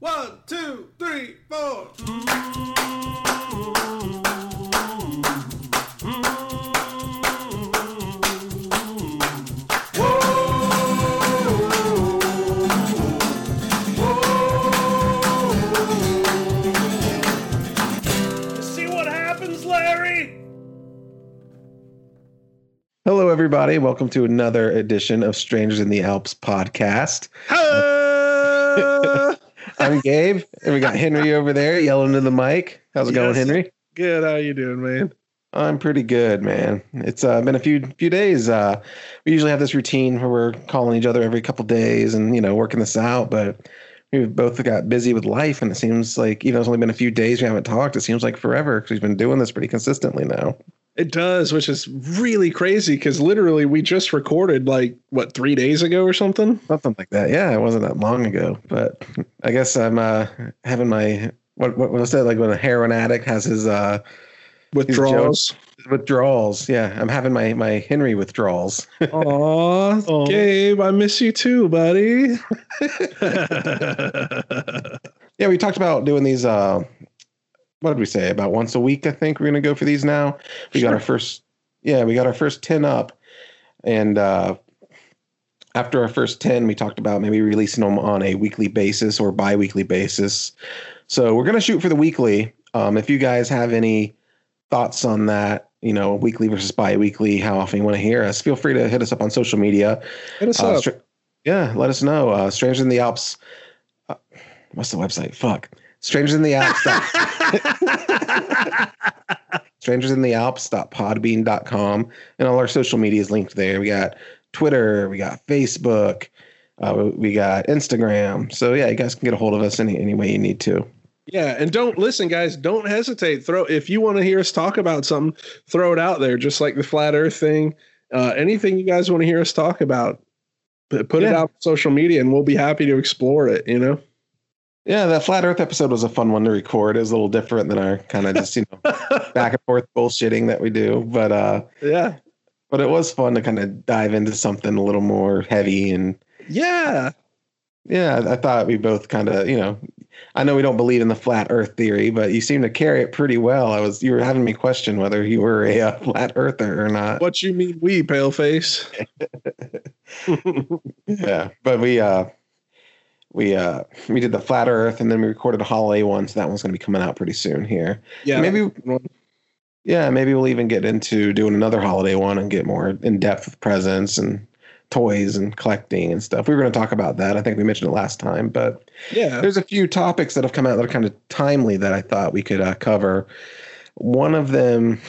One, two, three, four. See what happens, Larry? Hello, everybody. Welcome to another edition of Strangers in the Alps podcast. I'm Gabe, and we got Henry over there yelling to the mic. How's it going, Henry? Good. How you doing, man? I'm pretty good, man. It's uh, been a few few days. Uh, we usually have this routine where we're calling each other every couple days and you know working this out, but we've both got busy with life, and it seems like even though it's only been a few days we haven't talked, it seems like forever because we've been doing this pretty consistently now. It does, which is really crazy because literally we just recorded like what three days ago or something. Something like that. Yeah, it wasn't that long ago, but I guess I'm uh, having my what what was that like when a heroin addict has his uh Withdrawals. withdrawals. Yeah, I'm having my my Henry withdrawals. Aw, Oh. Gabe, I miss you too, buddy. Yeah, we talked about doing these. Uh, what did we say? About once a week, I think we're gonna go for these now. We got our first. Yeah, we got our first ten up, and uh, after our first ten, we talked about maybe releasing them on a weekly basis or bi-weekly basis. So we're gonna shoot for the weekly. Um, if you guys have any thoughts on that, you know, weekly versus bi-weekly, how often you want to hear us, feel free to hit us up on social media. Hit us Uh, up. Stra- yeah, let us know. Uh, Strangers in the Alps. Uh, what's the website? Fuck. Strangers in the Alps. Strangers in the Alps.podbean.com. And all our social media is linked there. We got Twitter, we got Facebook, uh, we got Instagram. So yeah, you guys can get a hold of us any, any way you need to. Yeah, and don't listen, guys. Don't hesitate. Throw if you want to hear us talk about something, throw it out there. Just like the flat Earth thing, uh, anything you guys want to hear us talk about, put it out on social media, and we'll be happy to explore it. You know. Yeah, that flat Earth episode was a fun one to record. It was a little different than our kind of just you know back and forth bullshitting that we do, but uh, yeah. but it was fun to kind of dive into something a little more heavy and Yeah. Yeah, I thought we both kind of, you know, I know we don't believe in the flat Earth theory, but you seem to carry it pretty well. I was, you were having me question whether you were a uh, flat Earther or not. What you mean, we pale face? Yeah, but we, uh, we, uh, we did the flat Earth, and then we recorded a holiday one, so that one's going to be coming out pretty soon here. yeah. maybe, yeah, maybe we'll even get into doing another holiday one and get more in depth with presents and toys and collecting and stuff. We were going to talk about that. I think we mentioned it last time, but Yeah. there's a few topics that have come out that are kind of timely that I thought we could uh, cover. One of them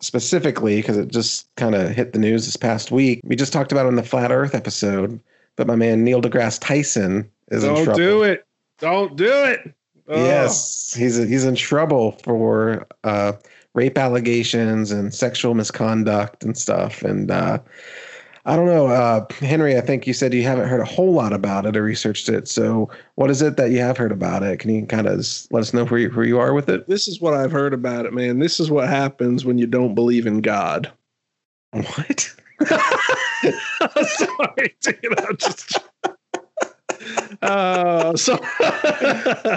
specifically, because it just kind of hit the news this past week. We just talked about it in the Flat Earth episode, but my man Neil deGrasse Tyson is Don't trouble. do it. Don't do it. Yes, he's he's in trouble for uh, rape allegations and sexual misconduct and stuff. And uh, I don't know, uh, Henry. I think you said you haven't heard a whole lot about it or researched it. So, what is it that you have heard about it? Can you kind of let us know where you, where you are with it? This is what I've heard about it, man. This is what happens when you don't believe in God. What? Sorry, dude. I'm just. Oh, so.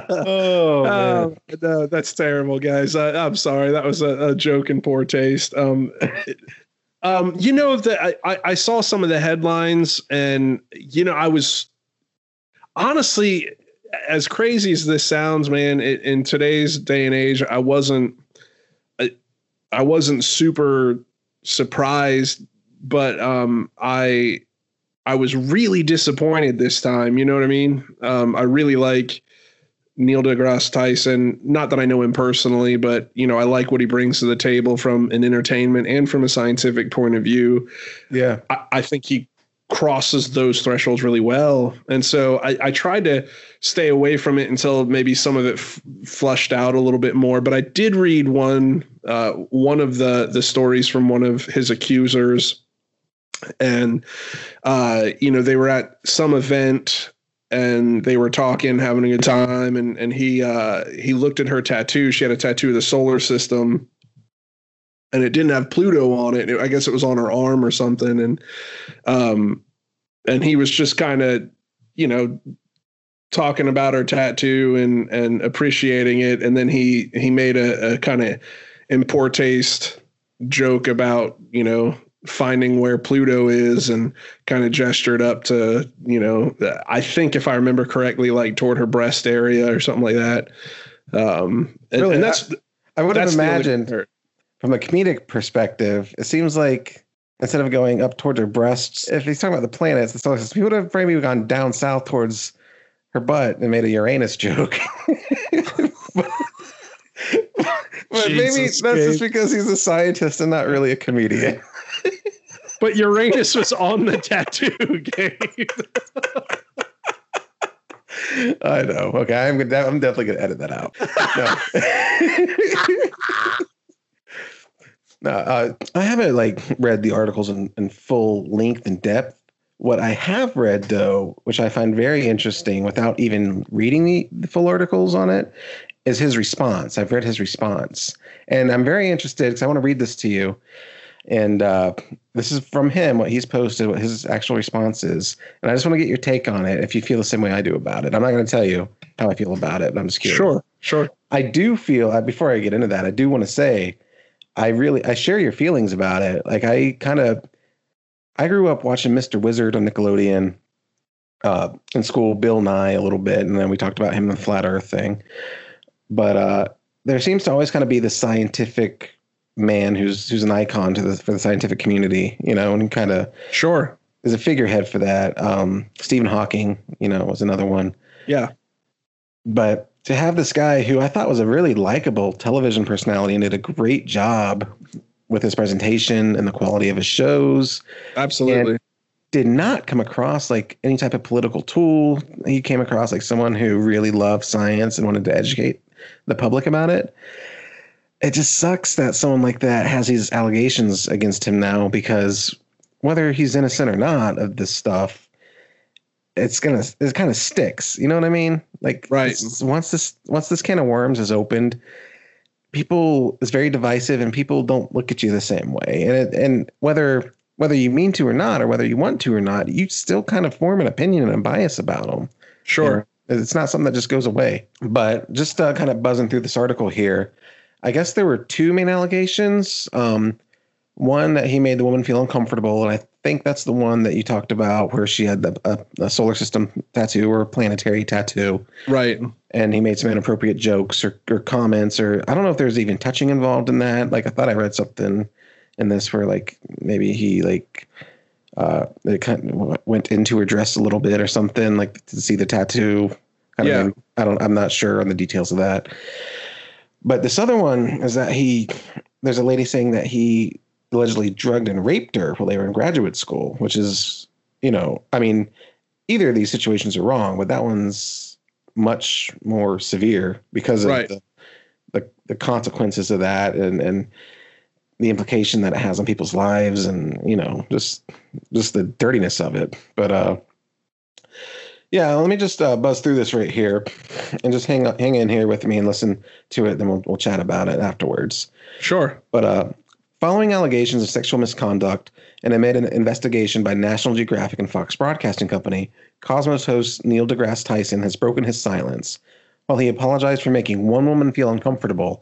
Oh, Um, no, that's terrible, guys. I, I'm sorry. That was a, a joke in poor taste. Um, um, you know that I, I, I saw some of the headlines, and you know I was honestly, as crazy as this sounds, man. It, in today's day and age, I wasn't, I, I wasn't super surprised, but um, I, I was really disappointed this time. You know what I mean? Um, I really like. Neil deGrasse Tyson. Not that I know him personally, but you know, I like what he brings to the table from an entertainment and from a scientific point of view. yeah. I, I think he crosses those thresholds really well. And so I, I tried to stay away from it until maybe some of it f- flushed out a little bit more. But I did read one uh, one of the the stories from one of his accusers, and uh, you know they were at some event and they were talking, having a good time, and and he uh, he looked at her tattoo. She had a tattoo of the solar system, and it didn't have Pluto on it. I guess it was on her arm or something, and um, and he was just kind of, you know, talking about her tattoo and and appreciating it, and then he he made a, a kind of in poor taste joke about you know finding where Pluto is and kind of gestured up to, you know, I think if I remember correctly, like toward her breast area or something like that. Um, and, Really, and that's, I would have that's the only imagined part. from a comedic perspective, it seems like instead of going up towards her breasts, if he's talking about the planets, the solar system, he would have maybe gone down south towards her butt and made a Uranus joke. but but maybe that's just because he's a scientist and not really a comedian. But Uranus was on the tattoo game. I know. Okay, I'm gonna, I'm definitely gonna edit that out. No, no uh, I haven't like read the articles in, in full length and depth. What I have read, though, which I find very interesting, without even reading the, the full articles on it, is his response. I've read his response, and I'm very interested because I want to read this to you. And uh, this is from him, what he's posted, what his actual response is. And I just want to get your take on it if you feel the same way I do about it. I'm not going to tell you how I feel about it, but I'm just curious. Sure, sure. I do feel, uh, before I get into that, I do want to say I really, I share your feelings about it. Like, I kind of, I grew up watching Mr. Wizard on Nickelodeon uh, in school, Bill Nye a little bit, and then we talked about him the flat earth thing. But uh, there seems to always kind of be the scientific man who's who's an icon to the for the scientific community, you know, and kind of Sure. is a figurehead for that. Um, Stephen Hawking, you know, was another one. Yeah. But to have this guy who I thought was a really likable television personality and did a great job with his presentation and the quality of his shows, Absolutely. did not come across like any type of political tool. He came across like someone who really loved science and wanted to educate the public about it. It just sucks that someone like that has these allegations against him now because whether he's innocent or not of this stuff, it's gonna it kind of sticks. You know what I mean? Like Right. it's- once this once this can of worms is opened, people it's very divisive and people don't look at you the same way. And it, and whether whether you mean to or not, or whether you want to or not, you still kind of form an opinion and a bias about them. sure. It's not something that just goes away. But just uh, kind of buzzing through this article here, I guess there were two main allegations. Um, one that he made the woman feel uncomfortable, and I think that's the one that you talked about, where she had the, a, a solar system tattoo or a planetary tattoo, Right. and he made some inappropriate jokes or, or comments, or I don't know if there's even touching involved in that. Like I thought I read something in this where like maybe he like uh it kind of went into her dress a little bit or something like to see the tattoo Kind Yeah. of, I don't I'm not sure on the details of that. But this other one is that he there's a lady saying that he allegedly drugged and raped her while they were in graduate school, which is, you know, I mean, either of these situations are wrong, but that one's much more severe because of Right. the, the the consequences of that and and the implication that it has on people's lives and you know just just the dirtiness of it but uh yeah let me just uh, buzz through this right here and just hang hang in here with me and listen to it then we'll, we'll chat about it afterwards Sure. but uh, following allegations of sexual misconduct and amid an investigation by National Geographic and Fox Broadcasting Company, Cosmos host Neil deGrasse Tyson has broken his silence. While he apologized for making one woman feel uncomfortable,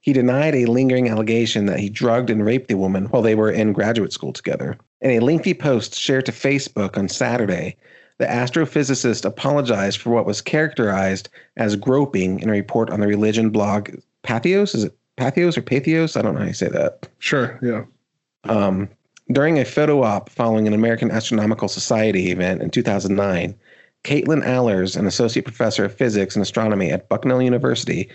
he denied a lingering allegation that he drugged and raped the woman while they were in graduate school together. In a lengthy post shared to Facebook on Saturday, the astrophysicist apologized for what was characterized as groping in a report on the religion blog Pathos. Is it Pathos or Pathos? I don't know how you say that. Sure. Yeah. Um, during a photo op following an American Astronomical Society event in 2009, Katelyn Allers, an associate professor of physics and astronomy at Bucknell University,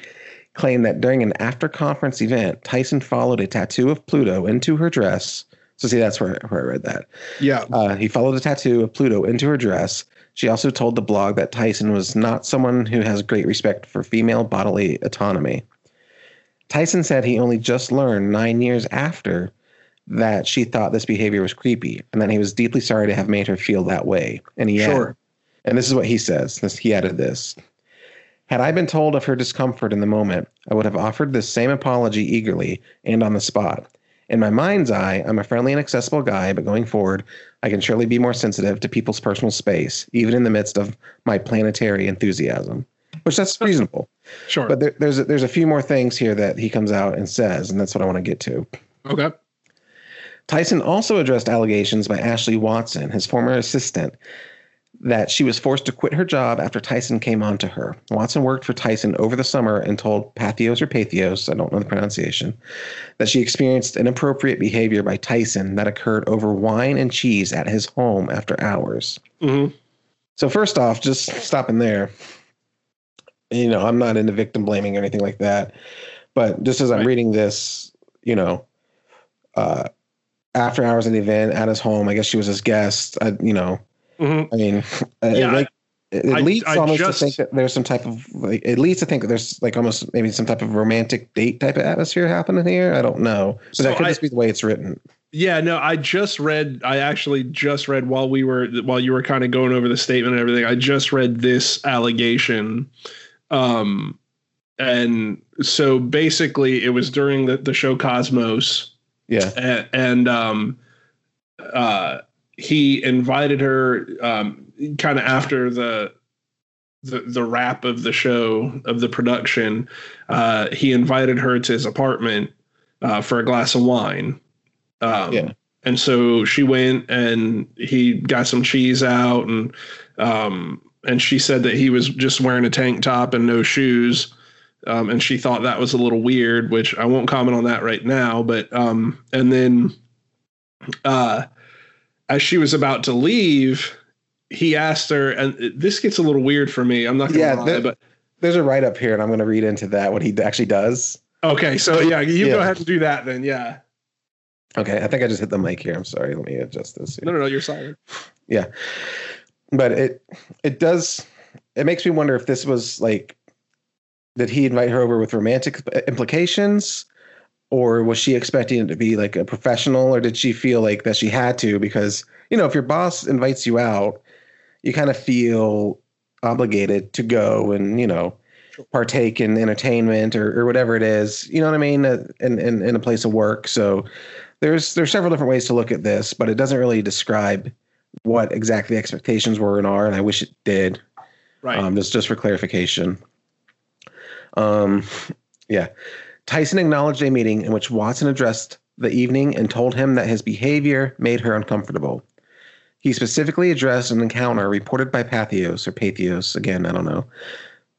claimed that during an after conference event, Tyson followed a tattoo of Pluto into her dress. So, see, that's where, where I read that. Yeah. Uh, he followed a tattoo of Pluto into her dress. She also told the blog that Tyson was not someone who has great respect for female bodily autonomy. Tyson said he only just learned nine years after that she thought this behavior was creepy and that he was deeply sorry to have made her feel that way. And he added- Sure. and this is what he says. This, he added this. Had I been told of her discomfort in the moment, I would have offered this same apology eagerly and on the spot. In my mind's eye, I'm a friendly and accessible guy, but going forward, I can surely be more sensitive to people's personal space, even in the midst of my planetary enthusiasm. Which that's reasonable. Sure. But there, there's a, there's a few more things here that he comes out and says, and that's what I want to get to. okay. Tyson also addressed allegations by Ashley Watson, his former assistant, that she was forced to quit her job after Tyson came on to her. Watson worked for Tyson over the summer and told Pathos or Pathos, I don't know the pronunciation, that she experienced inappropriate behavior by Tyson that occurred over wine and cheese at his home after hours. hmm So first off, just stopping there. You know, I'm not into victim blaming or anything like that, but just as I'm Right. reading this, you know, uh, after hours of the event at his home, I guess she was his guest. I, you know, hmm I mean, it, Yeah, make- it I- leads I almost just- to think that there's some type of like. It leads to think that there's like almost maybe some type of romantic date type of atmosphere happening here. I don't know, but So that could I- just be the way it's written. Yeah, no, I just read. I actually just read while we were while you were kind of going over the statement and everything. I just read this allegation, um, and so basically, it was during the, the show Cosmos, Yeah, and, and um, uh, he invited her um, kind of after the the the wrap of the show of the production. Uh, he invited her to his apartment uh, for a glass of wine. Um, Yeah. And so she went and he got some cheese out and um, and she said that he was just wearing a tank top and no shoes. Um, and she thought that was a little weird, which I won't comment on that right now. But um, and then uh, as she was about to leave, he asked her, and this gets a little weird for me. I'm not gonna Yeah, lie, that- but there's a write up here, and I'm going to read into that what he actually does. okay, so yeah, you Yeah. go ahead and do that then. Yeah, Okay, I think I just hit the mic here. I'm sorry. Let me adjust this. Here. no, no, no, you're silent. Yeah, but it it does it makes me wonder if this was like did he invite her over with romantic implications or was she expecting it to be like a professional or did she feel like that she had to because you know if your boss invites you out you kind of feel obligated to go and you know partake in entertainment or, or whatever it is you know what i mean uh, in, in in a place of work so there's there's several different ways to look at this but it doesn't really describe what exactly the expectations were and are, and I wish it did. Right. Um, just just for clarification. Um, yeah, Tyson acknowledged a meeting in which Watson addressed the evening and told him that his behavior made her uncomfortable. He specifically addressed an encounter reported by Pathos or Pathos again, I don't know,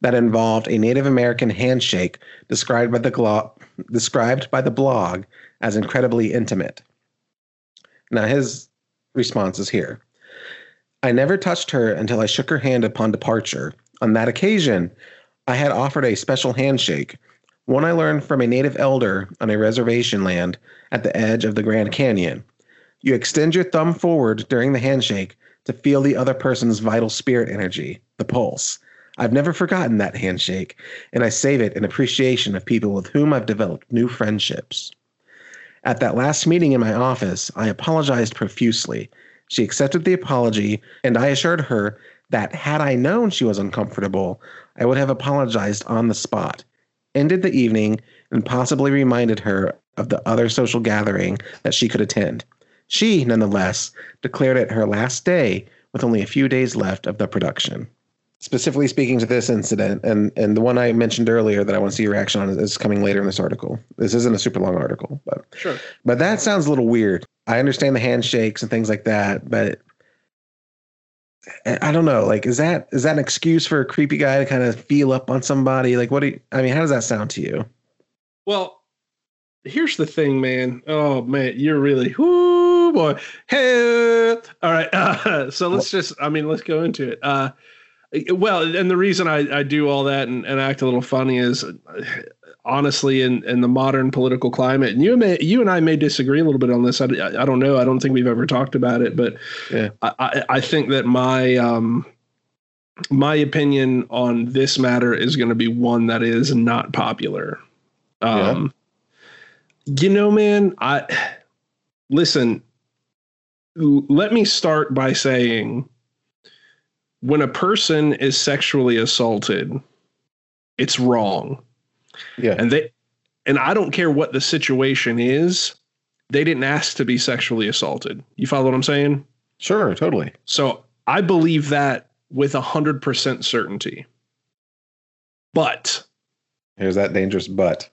that involved a Native American handshake described by the glo- described by the blog as incredibly intimate. Now his response is here. I never touched her until I shook her hand upon departure. On that occasion, I had offered a special handshake, one I learned from a native elder on a reservation land at the edge of the Grand Canyon. You extend your thumb forward during the handshake to feel the other person's vital spirit energy, the pulse. I've never forgotten that handshake, and I save it in appreciation of people with whom I've developed new friendships. At that last meeting in my office, I apologized profusely. She accepted the apology, and I assured her that had I known she was uncomfortable, I would have apologized on the spot, ended the evening, and possibly reminded her of the other social gathering that she could attend. She, nonetheless, declared it her last day with only a few days left of the production. Specifically speaking to this incident, and, and the one I mentioned earlier that I want to see your reaction on is coming later in this article. This isn't a super long article, but Sure. but that sounds a little weird. I understand the handshakes and things like that, but I don't know. Like, is that is that an excuse for a creepy guy to kind of feel up on somebody? Like, what do you, I mean? How does that sound to you? Well, here's the thing, man. Oh man, you're really whoo boy. Hey, all right. Uh, so let's just. I mean, let's go into it. Uh, well, and the reason I, I do all that and, and act a little funny is, honestly, in, in the modern political climate, and you may you and I may disagree a little bit on this. I, I don't know. I don't think we've ever talked about it, but Yeah. I, I, I think that my um my opinion on this matter is going to be one that is not popular. Um, you know, man, I listen. Let me start by saying when a person is sexually assaulted, it's wrong. Yeah. And they and I don't care what the situation is, they didn't ask to be sexually assaulted. You follow what I'm saying? Sure, totally. So I believe that with a hundred percent certainty. But Here's that dangerous but.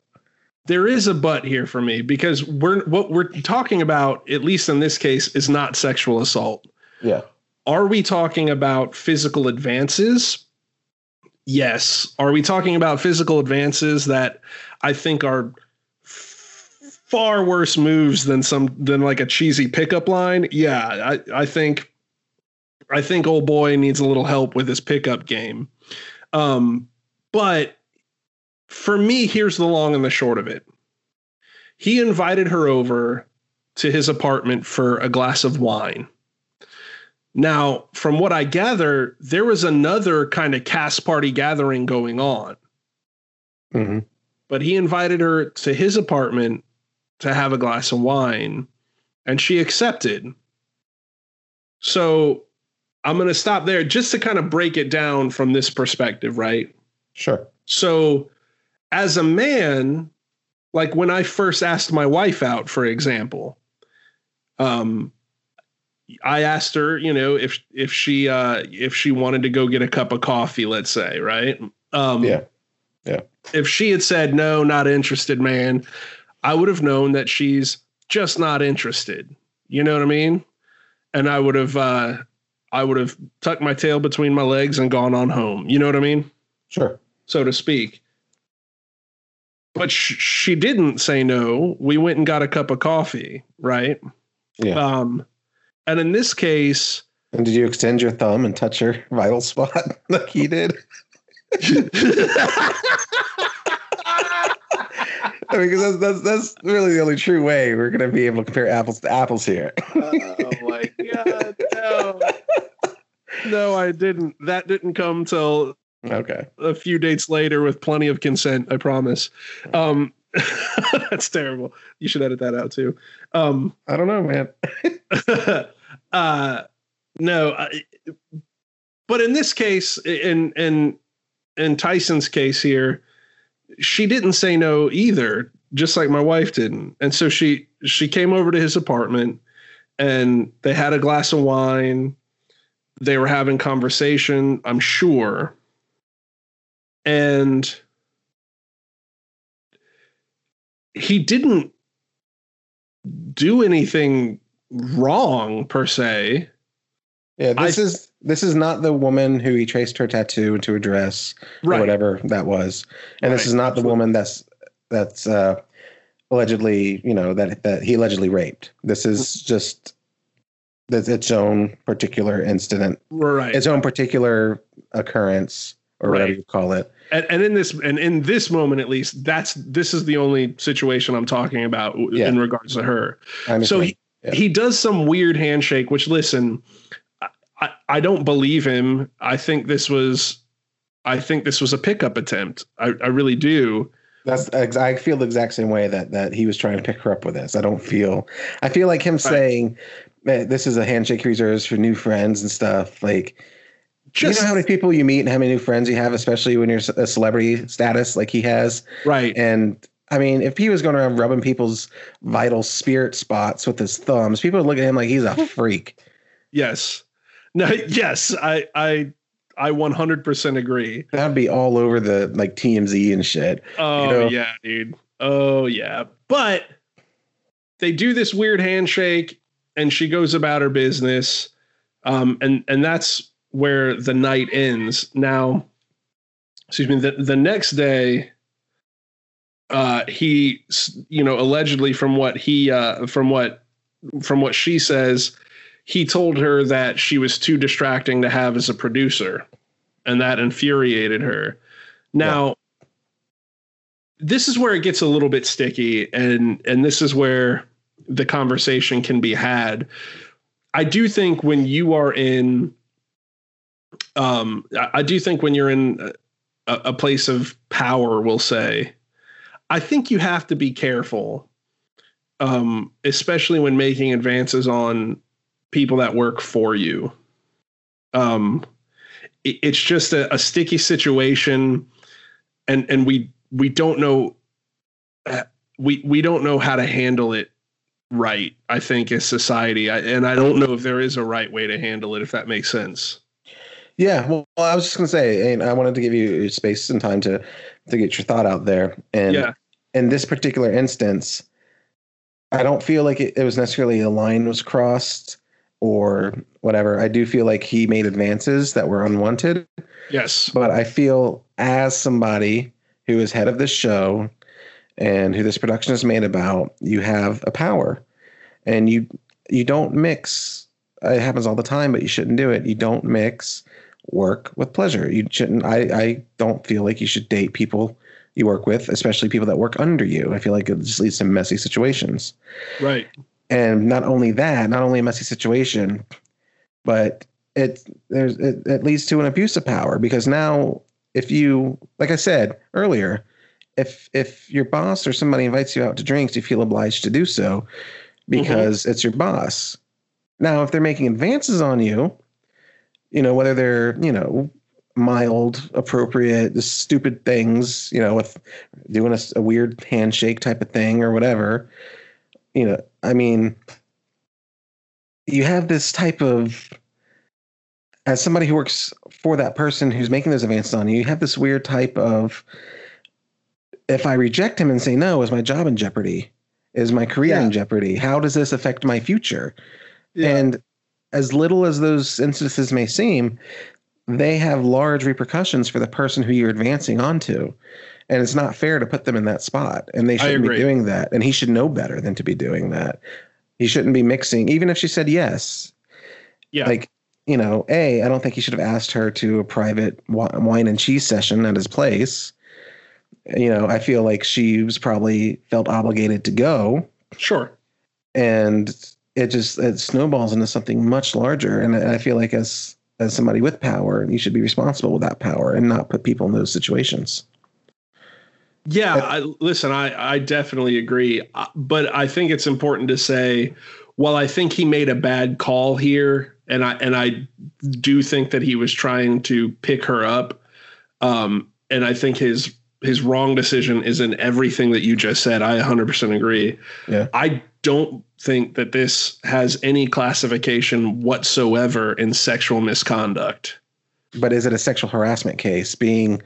there is a but here for me because we're what we're talking about, at least in this case, is not sexual assault. Yeah. Are we talking about physical advances? Yes. Are we talking about physical advances that I think are far worse moves than some than like a cheesy pickup line? Yeah, I, I think I think old boy needs a little help with his pickup game. Um, but for me, here's the long and the short of it. He invited her over to his apartment for a glass of wine. Now, from what I gather, there was another kind of cast party gathering going on, hmm but he invited her to his apartment to have a glass of wine, and she accepted. So I'm going to stop there just to kind of break it down from this perspective, right? Sure. So, as a man, like when I first asked my wife out, for example, um, I asked her, you know, if if she uh, if she wanted to go get a cup of coffee, let's say, right? Um, Yeah. yeah. If she had said no, not interested, man, I would have known that she's just not interested. You know what I mean? And I would have uh, I would have tucked my tail between my legs and gone on home. You know what I mean? Sure. so to speak. But sh- she didn't say no. We went and got a cup of coffee, right? Yeah. Um, and in this case, and did you extend your thumb and touch her vital spot like he did? I mean, because that's, that's that's really the only true way we're going to be able to compare apples to apples here. oh my god, no, no, I didn't. That didn't come till okay. a few dates later with plenty of consent. I promise. Um, that's terrible. You should edit that out too. Um, I don't know, man. uh no I, but in this case in in in Tyson's case here she didn't say no either just like my wife didn't and so she she came over to his apartment and they had a glass of wine they were having conversation i'm sure and he didn't do anything wrong per se. Yeah, this I- is this is not the woman who he traced her tattoo into a dress or whatever that was, and this is not the woman that's that's uh, allegedly, you know, that that he allegedly raped. This is just that's its own particular incident, Right. its own particular occurrence, or whatever you call it. And, and in this and in this moment at least, that's this is the only situation I'm talking about Yeah. in regards to her. So he Yeah. he does some weird handshake, which listen, I, I, don't believe him. I think this was I think this was a pickup attempt. I, I really do. That's I feel the exact same way that that he was trying to pick her up with this. I don't feel. I feel like him saying this is a handshake reserves for new friends and stuff. Like, Just you know how many people you meet and how many new friends you have, especially when you're a celebrity status like he has. right. And I mean, if he was going around rubbing people's vital spirit spots with his thumbs, people would look at him like he's a freak. Yes. No, yes, I I I 100% agree. That'd be all over the like TMZ and shit. Oh know? yeah, dude. Oh yeah. But they do this weird handshake and she goes about her business. Um and and that's where the night ends. Now, excuse me, the, the next day uh he you know allegedly from what he uh from what from what she says he told her that she was too distracting to have as a producer and that infuriated her now this is where it gets a little bit sticky and and this is where the conversation can be had i do think when you are in um i do think when you're in a, a place of power we'll say i think you have to be careful um especially when making advances on people that work for you um it- it's just a, a sticky situation and and we we don't know uh, we we don't know how to handle it right. I think as society, I, and I don't know if there is a right way to handle it. If that makes sense. Yeah, well, I was just gonna say, and I wanted to give you space and time to to get your thought out there. And Yeah. in this particular instance, I don't feel like it, it was necessarily a line was crossed or whatever. I do feel like he made advances that were unwanted, Yes. but I feel as somebody who is head of this show and who this production is made about, you have a power, and you you don't mix. It happens all the time, but you shouldn't do it. You don't mix work with pleasure. You shouldn't. I I don't feel like you should date people you work with, especially people that work under you. I feel like it just leads to messy situations. Right. And not only that, not only a messy situation, but it there's it, it leads to an abuse of power because now if you like I said earlier, if if your boss or somebody invites you out to drinks, you feel obliged to do so mm-hmm. because it's your boss. Now, if they're making advances on you, you know, whether they're, you know, mild, appropriate, stupid things, you know, with doing a weird handshake type of thing or whatever, you know, I mean, you have this type of, as somebody who works for that person who's making those advances on you, you have this weird type of, if I reject him and say no, is my job in jeopardy? Is my career Yeah. in jeopardy? How does this affect my future? Yeah. And as little as those instances may seem, they have large repercussions for the person who you're advancing onto. And it's not fair to put them in that spot. And they shouldn't be doing that. And he should know better than to be doing that. He shouldn't be mixing, even if she said yes. yeah. Like, you know, A, I don't think he should have asked her to a private wine and cheese session at his place. You know, I feel like she was probably felt obligated to go sure. and it just it snowballs into something much larger and i feel like as as somebody with power you should be responsible with that power and not put people in those situations Yeah, I, listen, I, I definitely agree. Uh, But I think it's important to say, while I think he made a bad call here, and I and I do think that he was trying to pick her up, um, and I think his his wrong decision is in everything that you just said. I 100% agree. Yeah. I don't think that this has any classification whatsoever in sexual misconduct. but is it a sexual harassment case being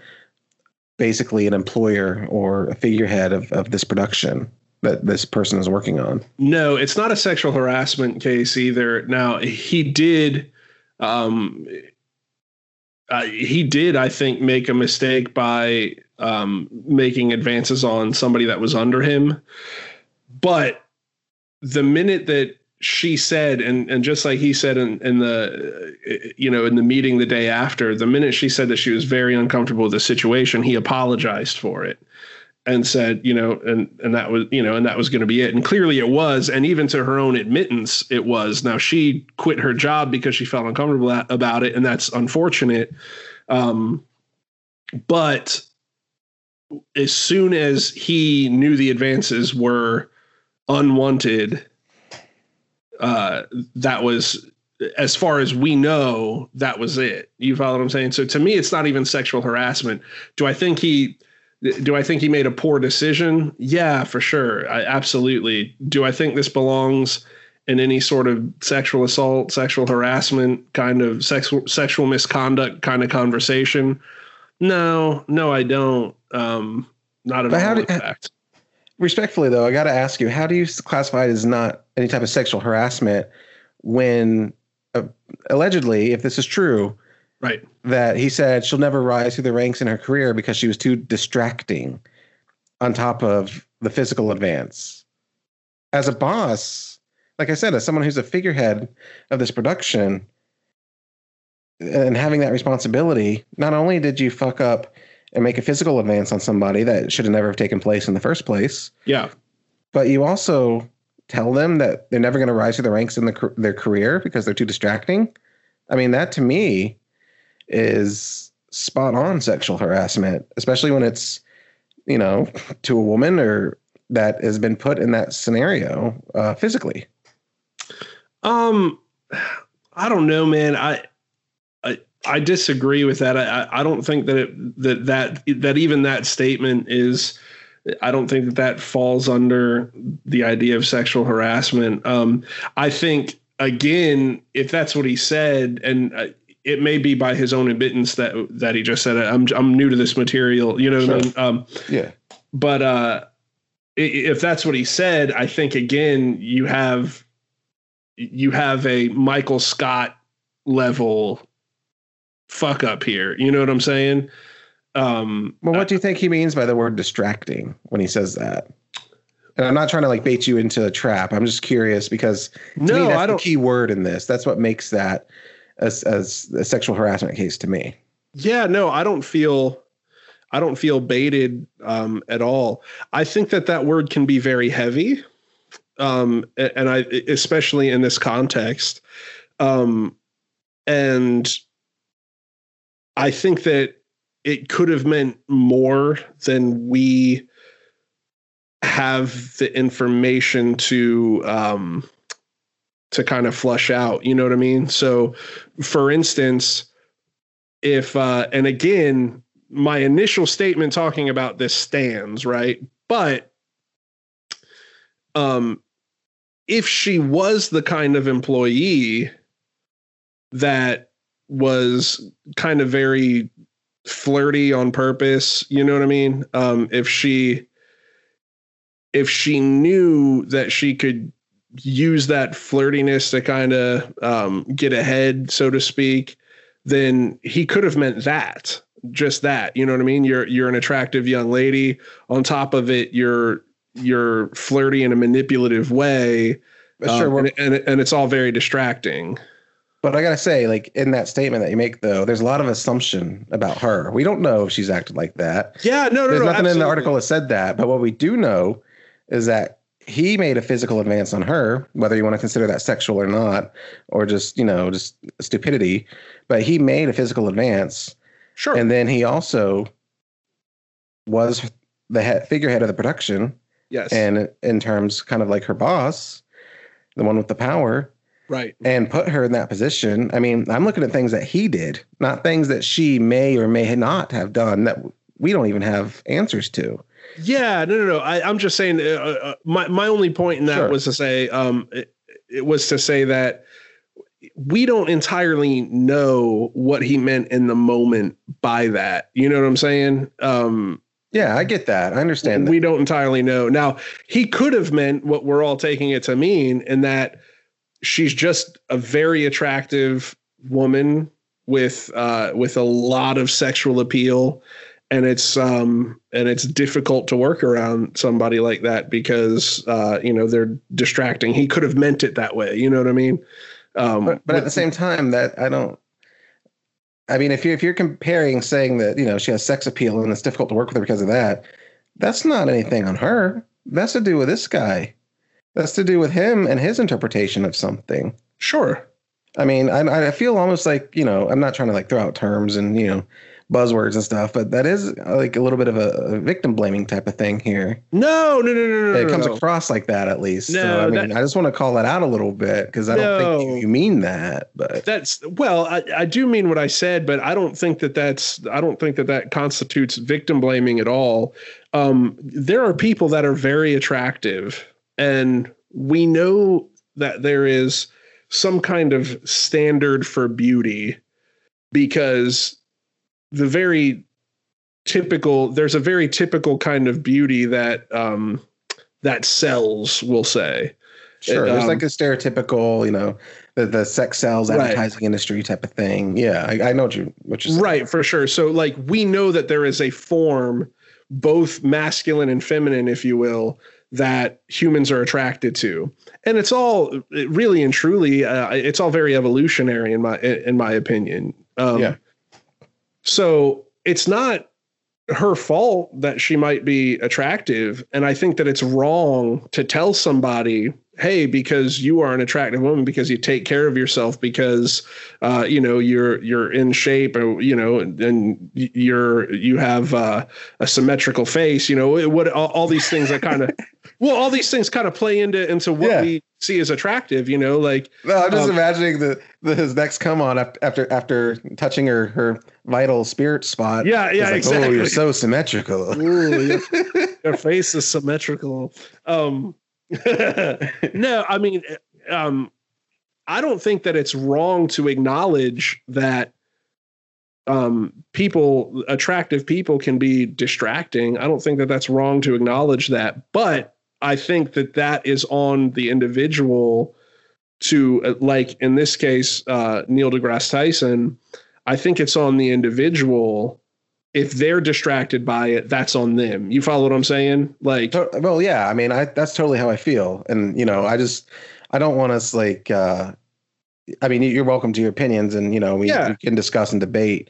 basically an employer or a figurehead of, of this production that this person is working on No, it's not a sexual harassment case either. Now he did, um, uh, he did, I think, make a mistake by um, making advances on somebody that was under him. But the minute that she said, and and just like he said in, in the, you know, in the meeting the day after, the minute she said that she was very uncomfortable with the situation, he apologized for it and said, you know, and and that was, you know, and that was going to be it. And clearly it was, and even to her own admittance, it was. Now she quit her job because she felt uncomfortable about it, and that's unfortunate. Um, but as soon as he knew the advances were unwanted, uh, that was as far as we know, that was it. You follow what I'm saying? So to me, it's not even sexual harassment. Do I think he? Do I think he made a poor decision? Yeah, for sure. I, absolutely. Do I think this belongs in any sort of sexual assault, sexual harassment, kind of sexual sexual misconduct kind of conversation? No, no, I don't. Um, not at But all. in fact. Respectfully though i got to ask you how do you classify it as not any type of sexual harassment when uh, allegedly if this is true Right. that he said she'll never rise through the ranks in her career because she was too distracting on top of the physical advance. As a boss, like I said, as someone who's a figurehead of this production and having that responsibility, not only did you fuck up and make a physical advance on somebody that should have never have taken place in the first place, Yeah. but you also tell them that they're never going to rise to the ranks in the, their career because they're too distracting. I mean, that to me is spot on sexual harassment, especially when it's, you know, to a woman or that has been put in that scenario uh, physically. Um, I don't know, man. I, I, disagree with that. I, I- don't think that it, that that that even that statement is I don't think that that falls under the idea of sexual harassment. Um, I think again, if that's what he said, and uh, it may be by his own admittance that that he just said, "I'm I'm new to this material," you know what sure. I mean? Um, yeah. But uh, if that's what he said, I think again you have you have a Michael Scott level fuck up here. You know what I'm saying? Um, well, what do you think he means by the word distracting when he says that? And I'm not trying to like bait you into a trap. I'm just curious because no, me, that's I don't, the key word in this. That's what makes that as, as a sexual harassment case to me. Yeah, no, I don't feel I don't feel baited um, at all. I think that that word can be very heavy, um, and I especially in this context, um, and I think that it could have meant more than we have the information to um, to kind of flush out. You know what I mean? So, for instance, if uh, and again, my initial statement talking about this stands right, but um, if she was the kind of employee that was kind of very flirty on purpose, you know what I mean? Um, if she if she knew that she could use that flirtiness to kind of um, get ahead, so to speak, then he could have meant that, just that. You know what I mean? You're you're an attractive young lady. On top of it, you're you're flirty in a manipulative way. Sure, um, and, and, and it's all very distracting. But I gotta say, like in that statement that you make, though, there's a lot of assumption about her. We don't know if she's acted like that. Yeah, no, no, there's no, nothing absolutely. in the article that said that. But what we do know is that he made a physical advance on her, whether you want to consider that sexual or not, or just, you know, just stupidity. But he made a physical advance. Sure. And then he also was the head, figurehead of the production. Yes. And in terms, kind of like her boss, the one with the power. Right. And put her in that position. I mean, I'm looking at things that he did, not things that she may or may not have done that we don't even have answers to. Yeah, no, no, no. I, am just saying. Uh, uh, my my only point in that sure. was to say, um, it, it was to say that we don't entirely know what he meant in the moment by that. You know what I'm saying? Um, yeah, I get that. I understand. We that. don't entirely know. Now, he could have meant what we're all taking it to mean, in that she's just a very attractive woman with uh, with a lot of sexual appeal. And it's um and it's difficult to work around somebody like that because uh you know they're distracting. He could have meant it that way. You know what i mean? Um but, but at the same time that i don't i mean if you if you're comparing saying that you know she has sex appeal and it's difficult to work with her because of that that's not anything on her. That's to do with this guy that's to do with him and his interpretation of something sure i mean i i feel almost like you know i'm not trying to like throw out terms and you know buzzwords and stuff, but that is like a little bit of a, a victim blaming type of thing here. No, no, no, no, no. It comes no. across like that at least. No, so, I mean, that, I just want to call that out a little bit because I don't no, think you mean that. But that's well, I, I do mean what I said, but I don't think that that's I don't think that that constitutes victim blaming at all. Um, there are people that are very attractive, and we know that there is some kind of standard for beauty because the very typical there's a very typical kind of beauty that um that sells we'll say sure there's um, like a stereotypical you know the, the sex sells advertising right. industry type of thing yeah I, I, know what you what you're saying. right for sure so like we know that there is a form both masculine and feminine if you will that humans are attracted to. And it's all really and truly uh, it's all very evolutionary in my in my opinion. Um, yeah. So it's not her fault that she might be attractive. And I think that it's wrong to tell somebody, hey, because you are an attractive woman, because you take care of yourself, because uh, you know you're you're in shape, or you know, and you're you have uh, a symmetrical face, you know, what all, all these things that kind of well, all these things kind of play into into what Yeah. we see as attractive. You know, like No, I'm just Um, imagining the, the his next come on after after after touching her her vital spirit spot. yeah, yeah, like, Oh, exactly. you're so symmetrical. Ooh, your, your face is symmetrical. Um, no, I mean, um, I don't think that it's wrong to acknowledge that um, people, attractive people, can be distracting. I don't think that that's wrong to acknowledge that, but I think that that is on the individual to, uh, like in this case, uh, Neil deGrasse Tyson. I think it's on the individual if they're distracted by it, that's on them. You follow what I'm saying? Like, well, yeah. I mean, I that's totally how I feel, and you know, I just I don't want us like. uh I mean, you're welcome to your opinions, and you know, we, Yeah. we can discuss and debate.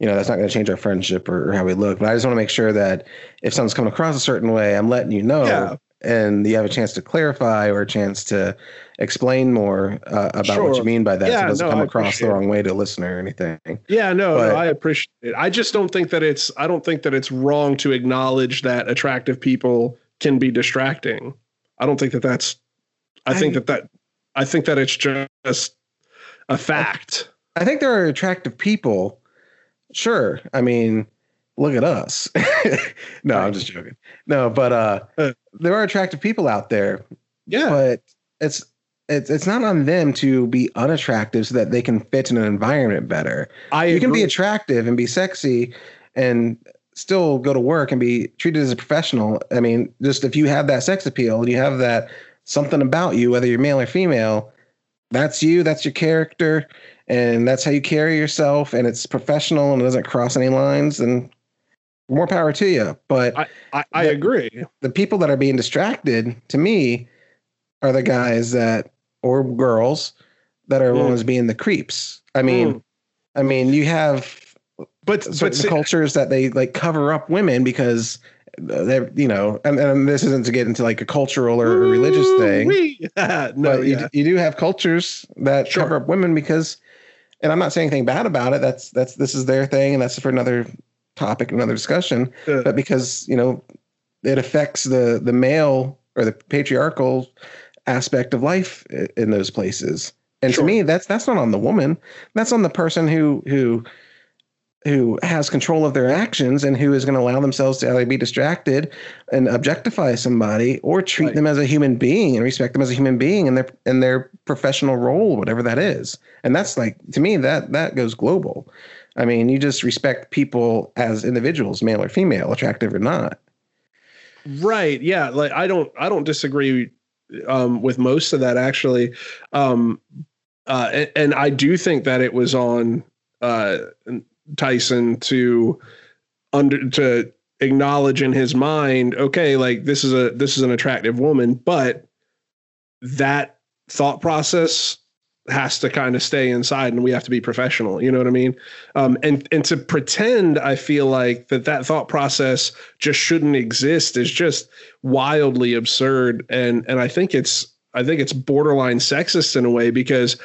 You know, that's not going to change our friendship or, or how we look. But I just want to make sure that if someone's coming across a certain way, I'm letting you know, Yeah. and you have a chance to clarify or a chance to explain more uh, about what you mean by that. so it doesn't no, come I across the wrong way to a listener or anything. yeah, no, But- no, I appreciate it. I just don't think that it's. I don't think that it's wrong to acknowledge that attractive people can be distracting. I don't think that that's. I, I- think that that. I think that it's just a fact. I think there are attractive people. Sure. I mean, look at us. no, I'm just joking. No, but uh, Uh. there are attractive people out there, Yeah, but it's it's it's not on them to be unattractive so that they can fit in an environment better. I. you can be attractive and be sexy and still go to work and be treated as a professional. I mean, just if you have that sex appeal and you have that something about you, whether you're male or female, that's you, that's your character, and that's how you carry yourself, and it's professional and it doesn't cross any lines, and more power to you. But I, I the- agree. the people that are being distracted to me are the guys that or girls that are the Mm. ones being the creeps. I mean, Mm. I mean, you have But certain but cultures that they like cover up women because they're you know and, and this isn't to get into like a cultural or a religious thing no, but you, yeah. d- you do have cultures that Sure. cover up women because and i'm not saying anything bad about it that's that's this is their thing and that's for another topic another discussion Uh, but because you know it affects the the male or the patriarchal aspect of life in those places and Sure. to me that's that's not on the woman that's on the person who who who has control of their actions and who is going to allow themselves to either be distracted and objectify somebody or treat Right. them as a human being and respect them as a human being in their in their professional role whatever that is and that's like to me that that goes global i mean you just respect people as individuals male or female attractive or not Right. Yeah. Like I don't I don't disagree um with most of that actually. Um uh and, and I do think that it was on uh Tyson to under to acknowledge in his mind, okay, like this is a this is an attractive woman, but that thought process has to kind of stay inside and we have to be professional you know what i mean? Um, and and to pretend i feel like that that thought process just shouldn't exist is just wildly absurd. And and i think it's i think it's borderline sexist in a way because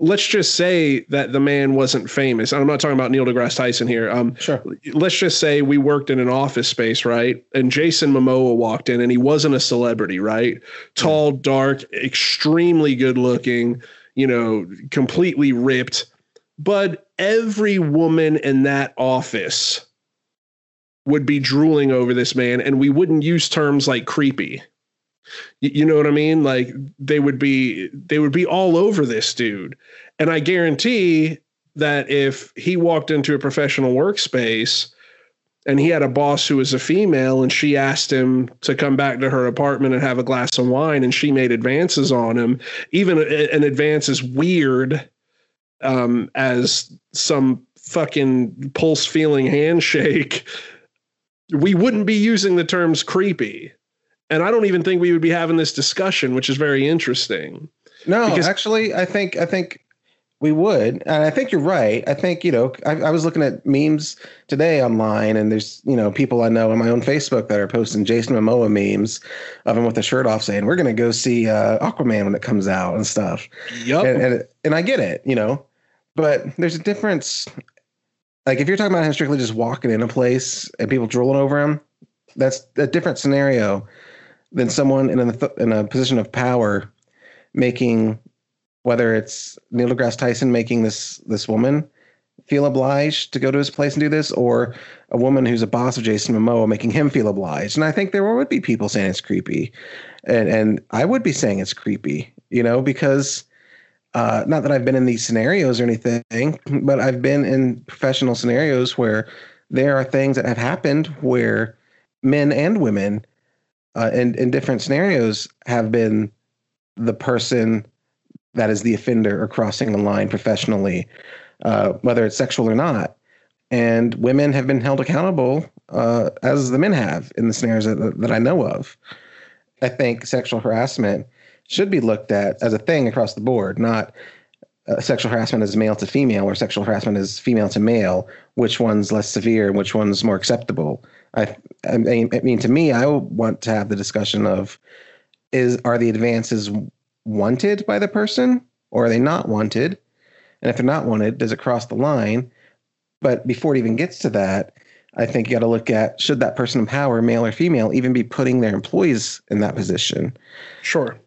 let's just say that the man wasn't famous. I'm not talking about neil degrasse tyson here. Um, sure. let's just say we worked in an office space, right? And Jason Momoa walked in and he wasn't a celebrity, right? Tall, dark, extremely good looking, you know, completely ripped. But every woman in that office would be drooling over this man, and we wouldn't use terms like creepy. You know what I mean? Like they would be they would be all over this dude. And I guarantee that if he walked into a professional workspace and he had a boss who was a female and she asked him to come back to her apartment and have a glass of wine and she made advances on him. Even an advance as weird um, as some fucking pulse feeling handshake. We wouldn't be using the terms creepy. And i don't even think we would be having this discussion which is very interesting. No Because- actually i think i think we would. And i think you're right. I think you know I, I was looking at memes today online and there's you know people i know on my own facebook that are posting jason momoa memes of him with the shirt off saying we're going to go see uh, aquaman when it comes out and stuff. Yep and, and and I get it, you know, but there's a difference. Like if you're talking about him strictly just walking in a place and people drooling over him, that's a different scenario than someone in a in a position of power making whether it's Neil deGrasse Tyson making this this woman feel obliged to go to his place and do this, or a woman who's a boss of Jason Momoa making him feel obliged. And I think there would be people saying it's creepy, and and I would be saying it's creepy, you know, because uh, not that I've been in these scenarios or anything, but I've been in professional scenarios where there are things that have happened where men and women uh, in in different scenarios have been the person that is the offender or crossing the line professionally, uh, whether it's sexual or not. And women have been held accountable uh, as the men have in the scenarios that, that I know of. I think sexual harassment should be looked at as a thing across the board, not uh, sexual harassment is male to female or sexual harassment is female to male. Which one's less severe and which one's more acceptable? I, mean, I mean, to me, I want to have the discussion of is are the advances wanted by the person or are they not wanted? And if they're not wanted, does it cross the line? But before it even gets to that, I think you got to look at should that person in power, male or female, even be putting their employees in that position? Sure.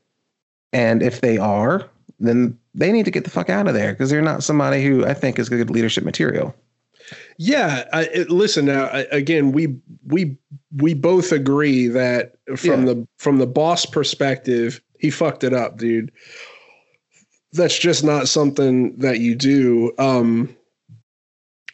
And if they are, then they need to get the fuck out of there because they're not somebody who I think is good leadership material. Yeah, I, it, listen now. I, again, we we we both agree that from Yeah. the from the boss perspective, he fucked it up, dude. That's just not something that you do. Um,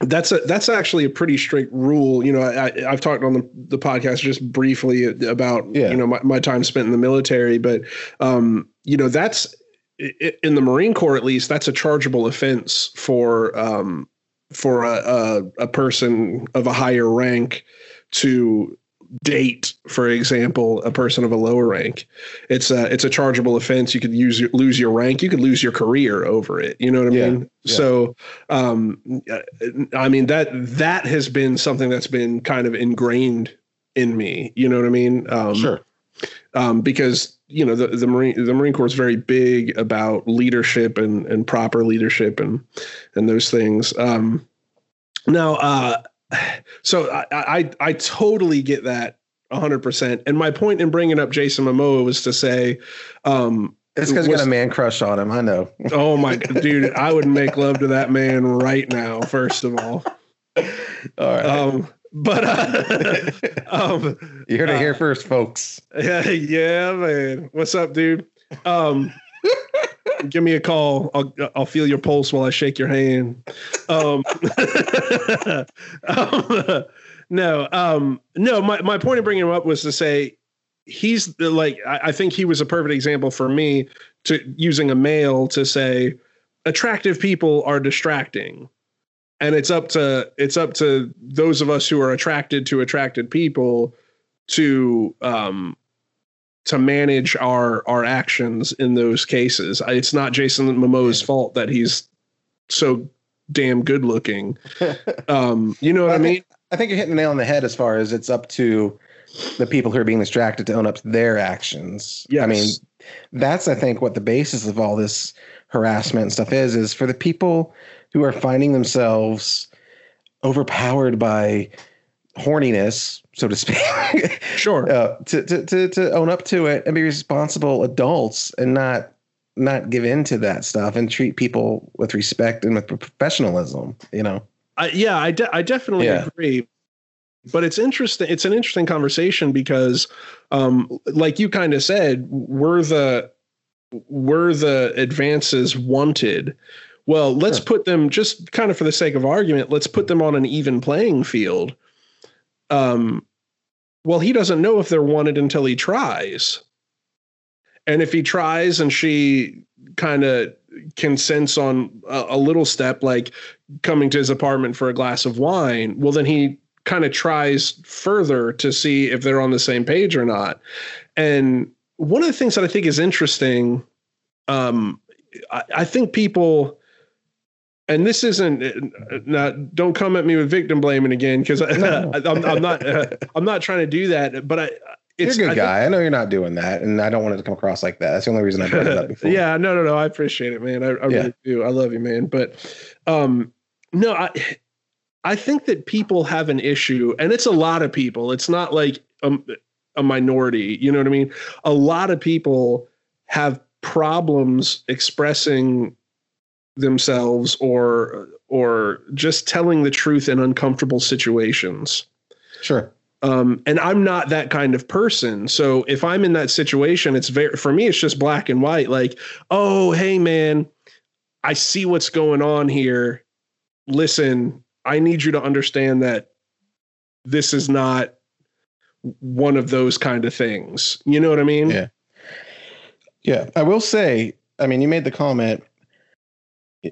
that's a that's actually a pretty strict rule. You know, I, I've talked on the, the podcast just briefly about Yeah. you know my, my time spent in the military, but um, you know that's in the Marine Corps at least that's a chargeable offense for um, for a, a a person of a higher rank to date, for example, a person of a lower rank. It's a it's a chargeable offense. You could use your, lose your rank. You could lose your career over it. You know what I Yeah, mean? yeah. So, um, I mean that that has been something that's been kind of ingrained in me. You know what I mean? Um, um, because you know the the marine the Marine Corps is very big about leadership and and proper leadership and and those things. Um, now, uh, so I, I I totally get that hundred percent. And my point in bringing up Jason Momoa was to say, um, It's because you got a man crush on him. I know. oh my dude, I would make love to that man right now. First of all, All right. um, but uh, um, you heard it uh, here first, folks. Yeah, yeah, man. What's up, dude? Um, give me a call. I'll I'll feel your pulse while I shake your hand. Um, um, no, um, no. My my point of bringing him up was to say he's the, like I, I think he was a perfect example for me to using a male to say attractive people are distracting and it's up to it's up to those of us who are attracted to attracted people to um to manage our our actions in those cases I- it's not jason momoa's fault that he's so damn good looking um you know what i I mean think- I think you're hitting the nail on the head as far as it's up to the people who are being distracted to own up to their actions. Yes. I mean, that's I think what the basis of all this harassment and stuff is is for the people who are finding themselves overpowered by horniness, so to speak, sure uh, to, to to to own up to it and be responsible adults and not not give in to that stuff and treat people with respect and with professionalism. You know. I, yeah, I, de- I definitely Yeah. agree. But it's interesting. It's an interesting conversation because, um, like you kind of said, were the were the advances wanted? Well, let's Sure. put them just kind of for the sake of argument. Let's put them on an even playing field. Um, well, he doesn't know if they're wanted until he tries, and if he tries and she kind of consents on a, a little step, like coming to his apartment for a glass of wine, well, then he kind of tries further to see if they're on the same page or not. And one of the things that I think is interesting, um, I, I think people, and this isn't, now, don't come at me with victim blaming again because No. I'm, I'm not, uh, I'm not trying to do that. But I, it's you're a good I think- guy. I know you're not doing that, and I don't want it to come across like that. That's the only reason I brought it up before. yeah, no, no, no. I appreciate it, man. I, I Yeah. really do. I love you, man. But um, no, I I think that people have an issue, and it's a lot of people. It's not like um, a minority. You know what I mean? A lot of people have problems expressing themselves or or just telling the truth in uncomfortable situations. Sure. Um, and I'm not that kind of person. So if I'm in that situation, it's very for me, it's just black and white. Like, oh, hey man, I see what's going on here. Listen, I need you to understand that this is not one of those kind of things. You know what I mean? Yeah. Yeah. I will say, I mean, you made the comment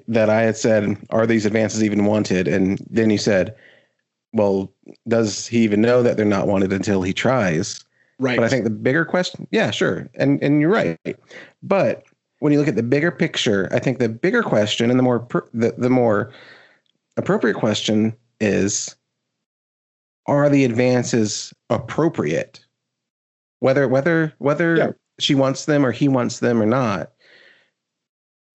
that I had said, are these advances even wanted? And then you said, well, does he even know that they're not wanted until he tries? Right. But I think the bigger question, yeah, sure. And and you're right. But when you look at the bigger picture, I think the bigger question and the more the, the more appropriate question is are the advances appropriate? Whether whether whether Yeah. she wants them or he wants them or not,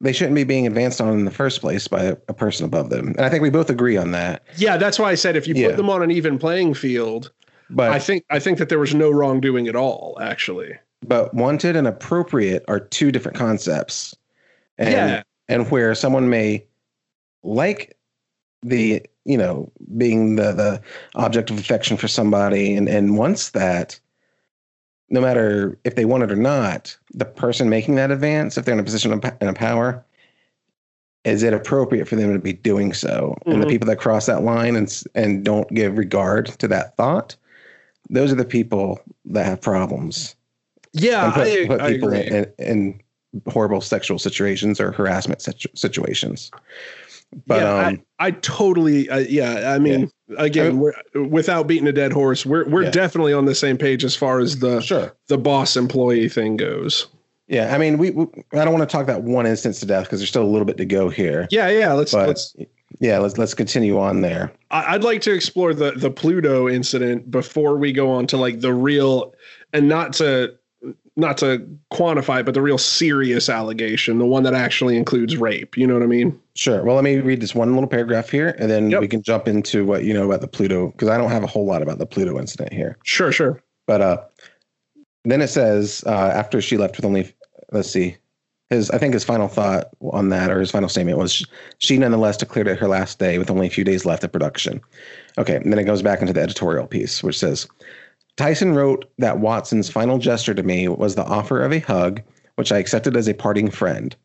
they shouldn't be being advanced on in the first place by a, a person above them. And I think we both agree on that. yeah, that's why I said if you Yeah. put them on an even playing field, But I think I think that there was no wrongdoing at all, actually. but wanted and appropriate are two different concepts. And Yeah. and where someone may like the you know being the the object of affection for somebody and and wants that no matter if they want it or not the person making that advance if they're in a position of in a power is it appropriate for them to be doing so and the Mhm. people that cross that line and and don't give regard to that thought those are the people that have problems Yeah, put, I, put I people agree. in, in horrible sexual situations or harassment situ- situations. But yeah, um, I, I totally, uh, yeah. I mean, again, I mean- we're, without beating a dead horse, we're we're Yeah. definitely on the same page as far as the sure, the boss employee thing goes. yeah. I mean, we, we I don't want to talk that one instance to death because there's still a little bit to go here. Yeah, yeah. Let's but let's. yeah, let's let's continue on there. I- I'd like to explore the the Pluto incident before we go on to like the real, and not to not to quantify it, but the real serious allegation, the one that actually includes rape. You know what I mean? Sure. Well, let me read this one little paragraph here, and then Yep. we can jump into what you know about the Pluto because I don't have a whole lot about the Pluto incident here. Sure, sure. But uh, then it says uh, after she left with only, let's see, his I think his final thought on that or his final statement was she nonetheless declared it her last day with only a few days left of production. Okay, and then it goes back into the editorial piece, which says Tyson wrote that Watson's final gesture to me was the offer of a hug, which I accepted as a parting friend.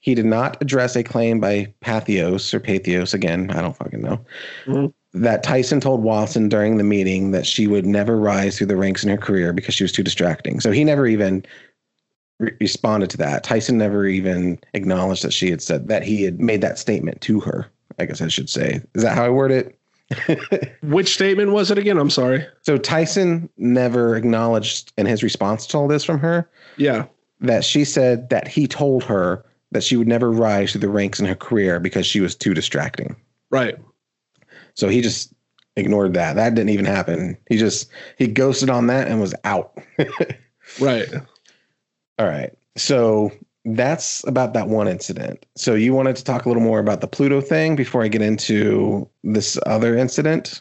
He did not address a claim by Pathos or Pathos again, I don't fucking know, Mhm. that Tyson told Watson during the meeting that she would never rise through the ranks in her career because she was too distracting. So he never even re- responded to that. Tyson never even acknowledged that she had said that he had made that statement to her. I guess I should say. Is that how I word it? Which statement was it again? I'm sorry. So Tyson never acknowledged in his response to all this from her Yeah. that she said that he told her that she would never rise through the ranks in her career because she was too distracting. Right. So he just ignored that. That didn't even happen. He just he ghosted on that and was out. Right. All right. So that's about that one incident. So you wanted to talk a little more about the Pluto thing before I get into this other incident,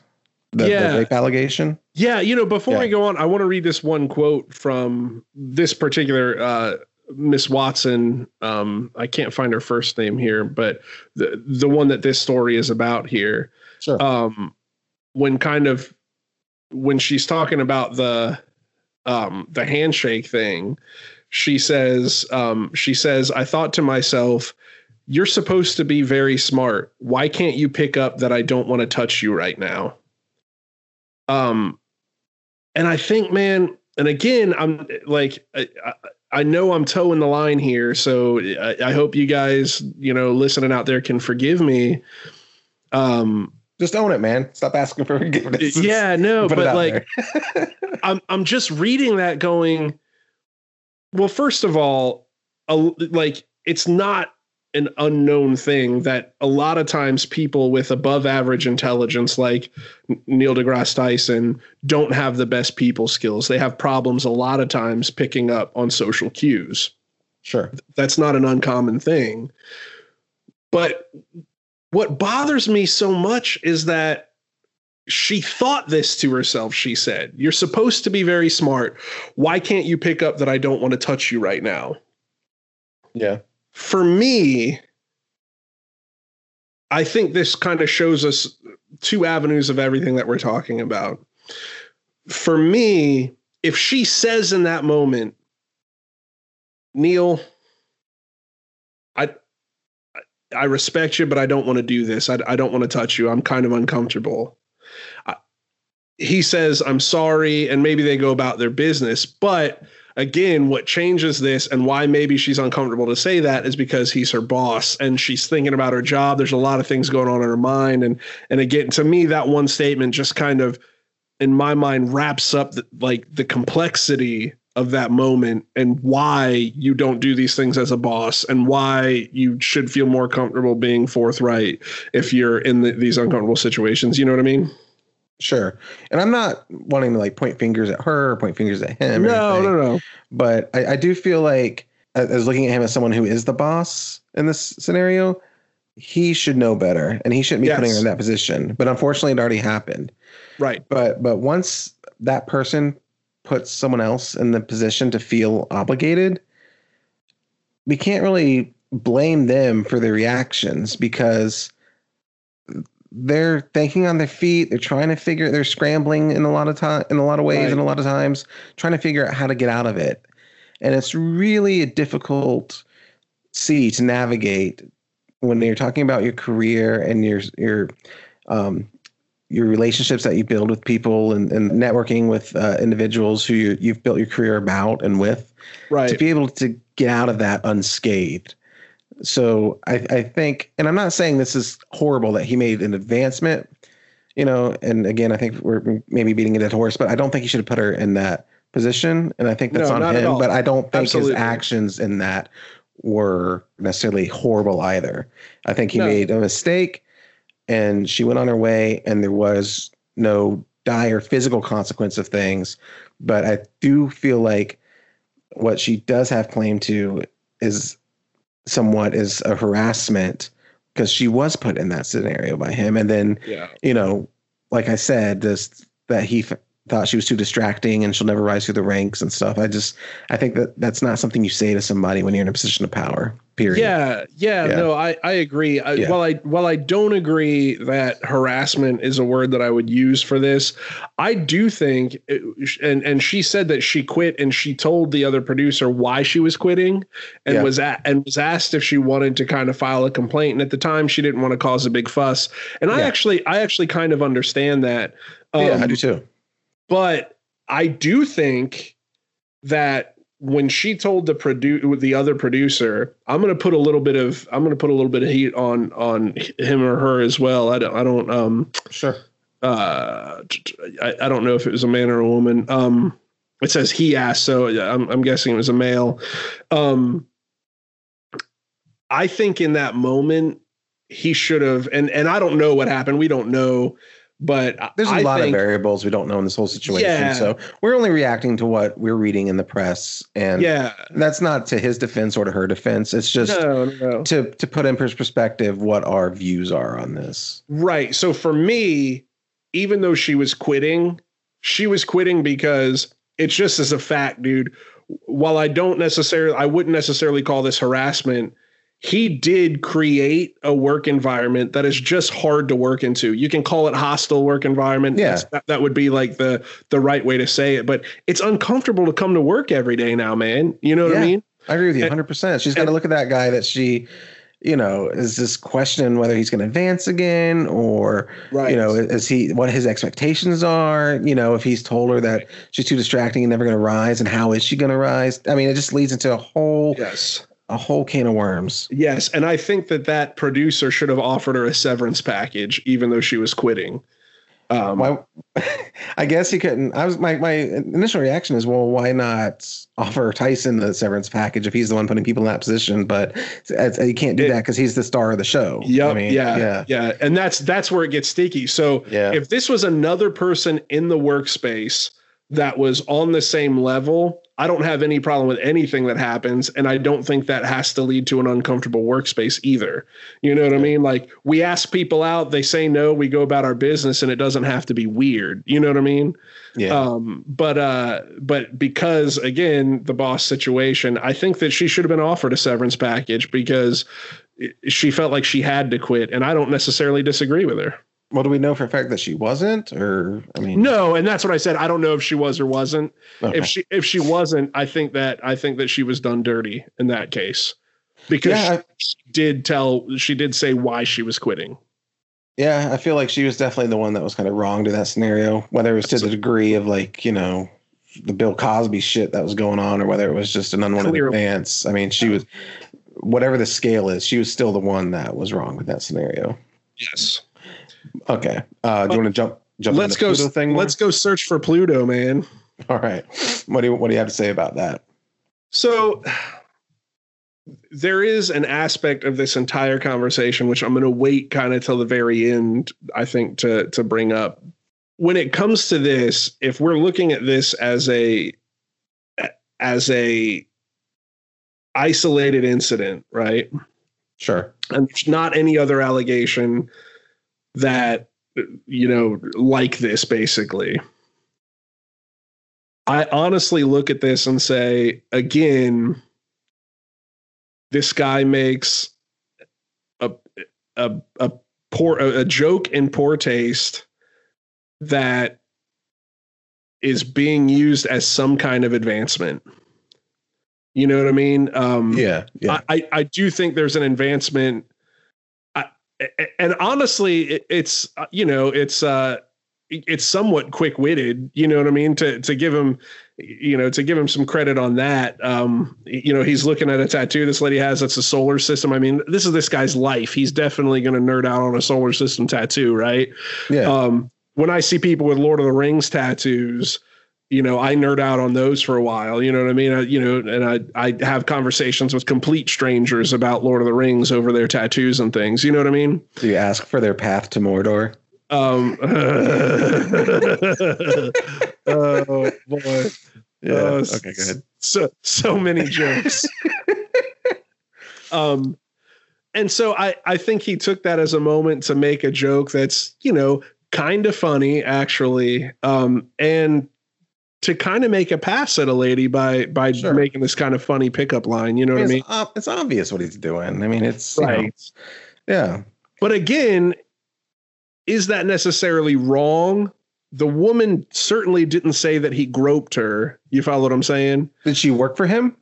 the, Yeah. the rape allegation. Yeah, you know, before Yeah. we go on, I want to read this one quote from this particular uh, Miss Watson. Um, I can't find her first name here, but the the one that this story is about here. Sure. Um, when kind of when she's talking about the um, the handshake thing, she says um, she says I thought to myself. You're supposed to be very smart. Why can't you pick up that I don't want to touch you right now? Um, and I think, man, and again, I'm like, I, I, I know I'm toeing the line here, so I, I hope you guys, you know, listening out there can forgive me. Um, just own it, man. Stop asking for forgiveness. yeah, no, but like. I'm I'm just reading that going. Well, first of all, a, like it's not an unknown thing that a lot of times people with above average intelligence, like Neil deGrasse Tyson, don't have the best people skills. They have problems a lot of times picking up on social cues sure. that's not an uncommon thing. But what bothers me so much is that she thought this to herself. She said, "You're supposed to be very smart. Why can't you pick up that I don't want to touch you right now?" Yeah. For me, I think this kind of shows us two avenues of everything that we're talking about. For me, if she says in that moment, Neil, I I respect you, but I don't want to do this. I, I don't want to touch you. I'm kind of uncomfortable. He says, I'm sorry. And maybe they go about their business. But again, what changes this and why maybe she's uncomfortable to say that is because he's her boss and she's thinking about her job. There's a lot of things going on in her mind. And, and again, to me, that one statement just kind of, in my mind, wraps up the, like the complexity of that moment and why you don't do these things as a boss and why you should feel more comfortable being forthright if you're in the, these uncomfortable situations. You know what I mean? Sure. And I'm not wanting to like point fingers at her or point fingers at him. No, no, no. But I, I do feel like as looking at him as someone who is the boss in this scenario, he should know better and he shouldn't be yes. putting her in that position. But unfortunately it already happened. Right. But but once that person puts someone else in the position to feel obligated, we can't really blame them for their reactions because they're thinking on their feet. They're trying to figure. They're scrambling in a lot of time, in a lot of ways, right. and a lot of times trying to figure out how to get out of it. And it's really a difficult sea to navigate when you're talking about your career and your your um, your relationships that you build with people and, and networking with uh, individuals who you, you've built your career about and with. Right. To be able to get out of that unscathed. So I, I think, and I'm not saying this is horrible that he made an advancement, you know, and again, I think we're maybe beating a dead horse, but I don't think he should have put her in that position. And I think that's no, on him, but I don't think Absolutely. his actions in that were necessarily horrible either. I think he no. made a mistake and she went on her way and there was no dire physical consequence of things. But I do feel like what she does have claim to is somewhat is a harassment because she was put in that scenario by him. And then, yeah. you know, like I said, this that he f- thought she was too distracting and she'll never rise through the ranks and stuff. I just, I think that that's not something you say to somebody when you're in a position of power. Period. Yeah, yeah, yeah. no, I I agree. I, yeah. While I while I don't agree that harassment is a word that I would use for this, I do think, it, and and she said that she quit and she told the other producer why she was quitting, and yeah. was at, and was asked if she wanted to kind of file a complaint. And at the time, she didn't want to cause a big fuss. And I actually I actually kind of understand that. Um, yeah, I do too. But I do think that when she told the produ- the other producer, I'm going to put a little bit of I'm going to put a little bit of heat on on him or her as well. I don't I don't um sure. Uh, I, I don't know if it was a man or a woman. Um, it says he asked, so I'm I'm guessing it was a male. Um, I think in that moment he should have, and and I don't know what happened. We don't know but there's a I lot think, of variables we don't know in this whole situation. Yeah. So we're only reacting to what we're reading in the press. And yeah, that's not to his defense or to her defense. It's just no, no. to to put in perspective what our views are on this. Right. So for me, even though she was quitting, she was quitting because it's just as a fact, dude. While I don't necessarily I wouldn't necessarily call this harassment he did create a work environment that is just hard to work into. You can call it hostile work environment. Yeah. That, that, would be like the the right way to say it. But it's uncomfortable to come to work every day now, man. You know what yeah, I mean? I agree with you 100%. She's got to look at that guy that she, you know, is just questioning whether he's going to advance again or, right. you know, is he, what his expectations are, you know, if he's told her that she's too distracting and never going to rise and how is she going to rise? I mean, it just leads into a whole yes a whole can of worms. Yes, and I think that that producer should have offered her a severance package, even though she was quitting. Um, well, I guess he couldn't. I was my my initial reaction is, well, why not offer Tyson the severance package if he's the one putting people in that position? But you can't do it, that because he's the star of the show. Yep, I mean, yeah, yeah, yeah, and that's that's where it gets sticky. So yeah. if this was another person in the workspace that was on the same level, I don't have any problem with anything that happens. And I don't think that has to lead to an uncomfortable workspace either. You know what I mean? Like we ask people out, they say no, we go about our business and it doesn't have to be weird. You know what I mean? Yeah. Um, but uh, but because again, the boss situation, I think that she should have been offered a severance package because she felt like she had to quit. And I don't necessarily disagree with her. Well, do we know for a fact that she wasn't, or I mean, No, and that's what I said. I don't know if she was or wasn't. Okay. If she if she wasn't, I think that I think that she was done dirty in that case. Because yeah, she did tell she did say why she was quitting. yeah, I feel like she was definitely the one that was kind of wrong to that scenario, whether it was to the degree of like you know the Bill Cosby shit that was going on, or whether it was just an unwanted Clearly. advance. I mean, she was whatever the scale is, she was still the one that was wrong with that scenario. Yes. Okay, uh, do you want to jump jump Let's go thing? let's go search for Pluto, man. All right, what do you what do you have to say about that? So there is an aspect of this entire conversation which I'm going to wait kind of till the very end I think to to bring up. When it comes to this, if we're looking at this as a as a isolated incident, right? Sure. And there's not any other allegation that you know like this basically. I honestly look at this and say again this guy makes a a a poor a, joke in poor taste that is being used as some kind of advancement. You know what I mean? Um, Yeah. Yeah. I, I do think there's an advancement. And honestly, it, it's uh, you know it's uh it's somewhat quick witted. You know what I mean? To to give him you know to give him some credit on that. Um, you know he's looking at a tattoo this lady has that's a solar system. I mean this is this guy's life. He's definitely going to nerd out on a solar system tattoo, right? yeah. Um, when I see people with Lord of the Rings tattoos, you know, I nerd out on those for a while. You know what I mean? I, you know, and I I have conversations with complete strangers about Lord of the Rings over their tattoos and things. You know what I mean? do you ask for their path to Mordor? Um, oh boy, Yeah. Uh, okay. Good. so so many jokes. um, and so I I think he took that as a moment to make a joke that's you know kind of funny actually, um, and to kind of make a pass at a lady by by Sure. making this kind of funny pickup line. You know what I mean? ob- it's obvious what he's doing. I mean, it's you know, yeah. But again, is that necessarily wrong? The woman certainly didn't say that he groped her. You follow what I'm saying? Did she work for him?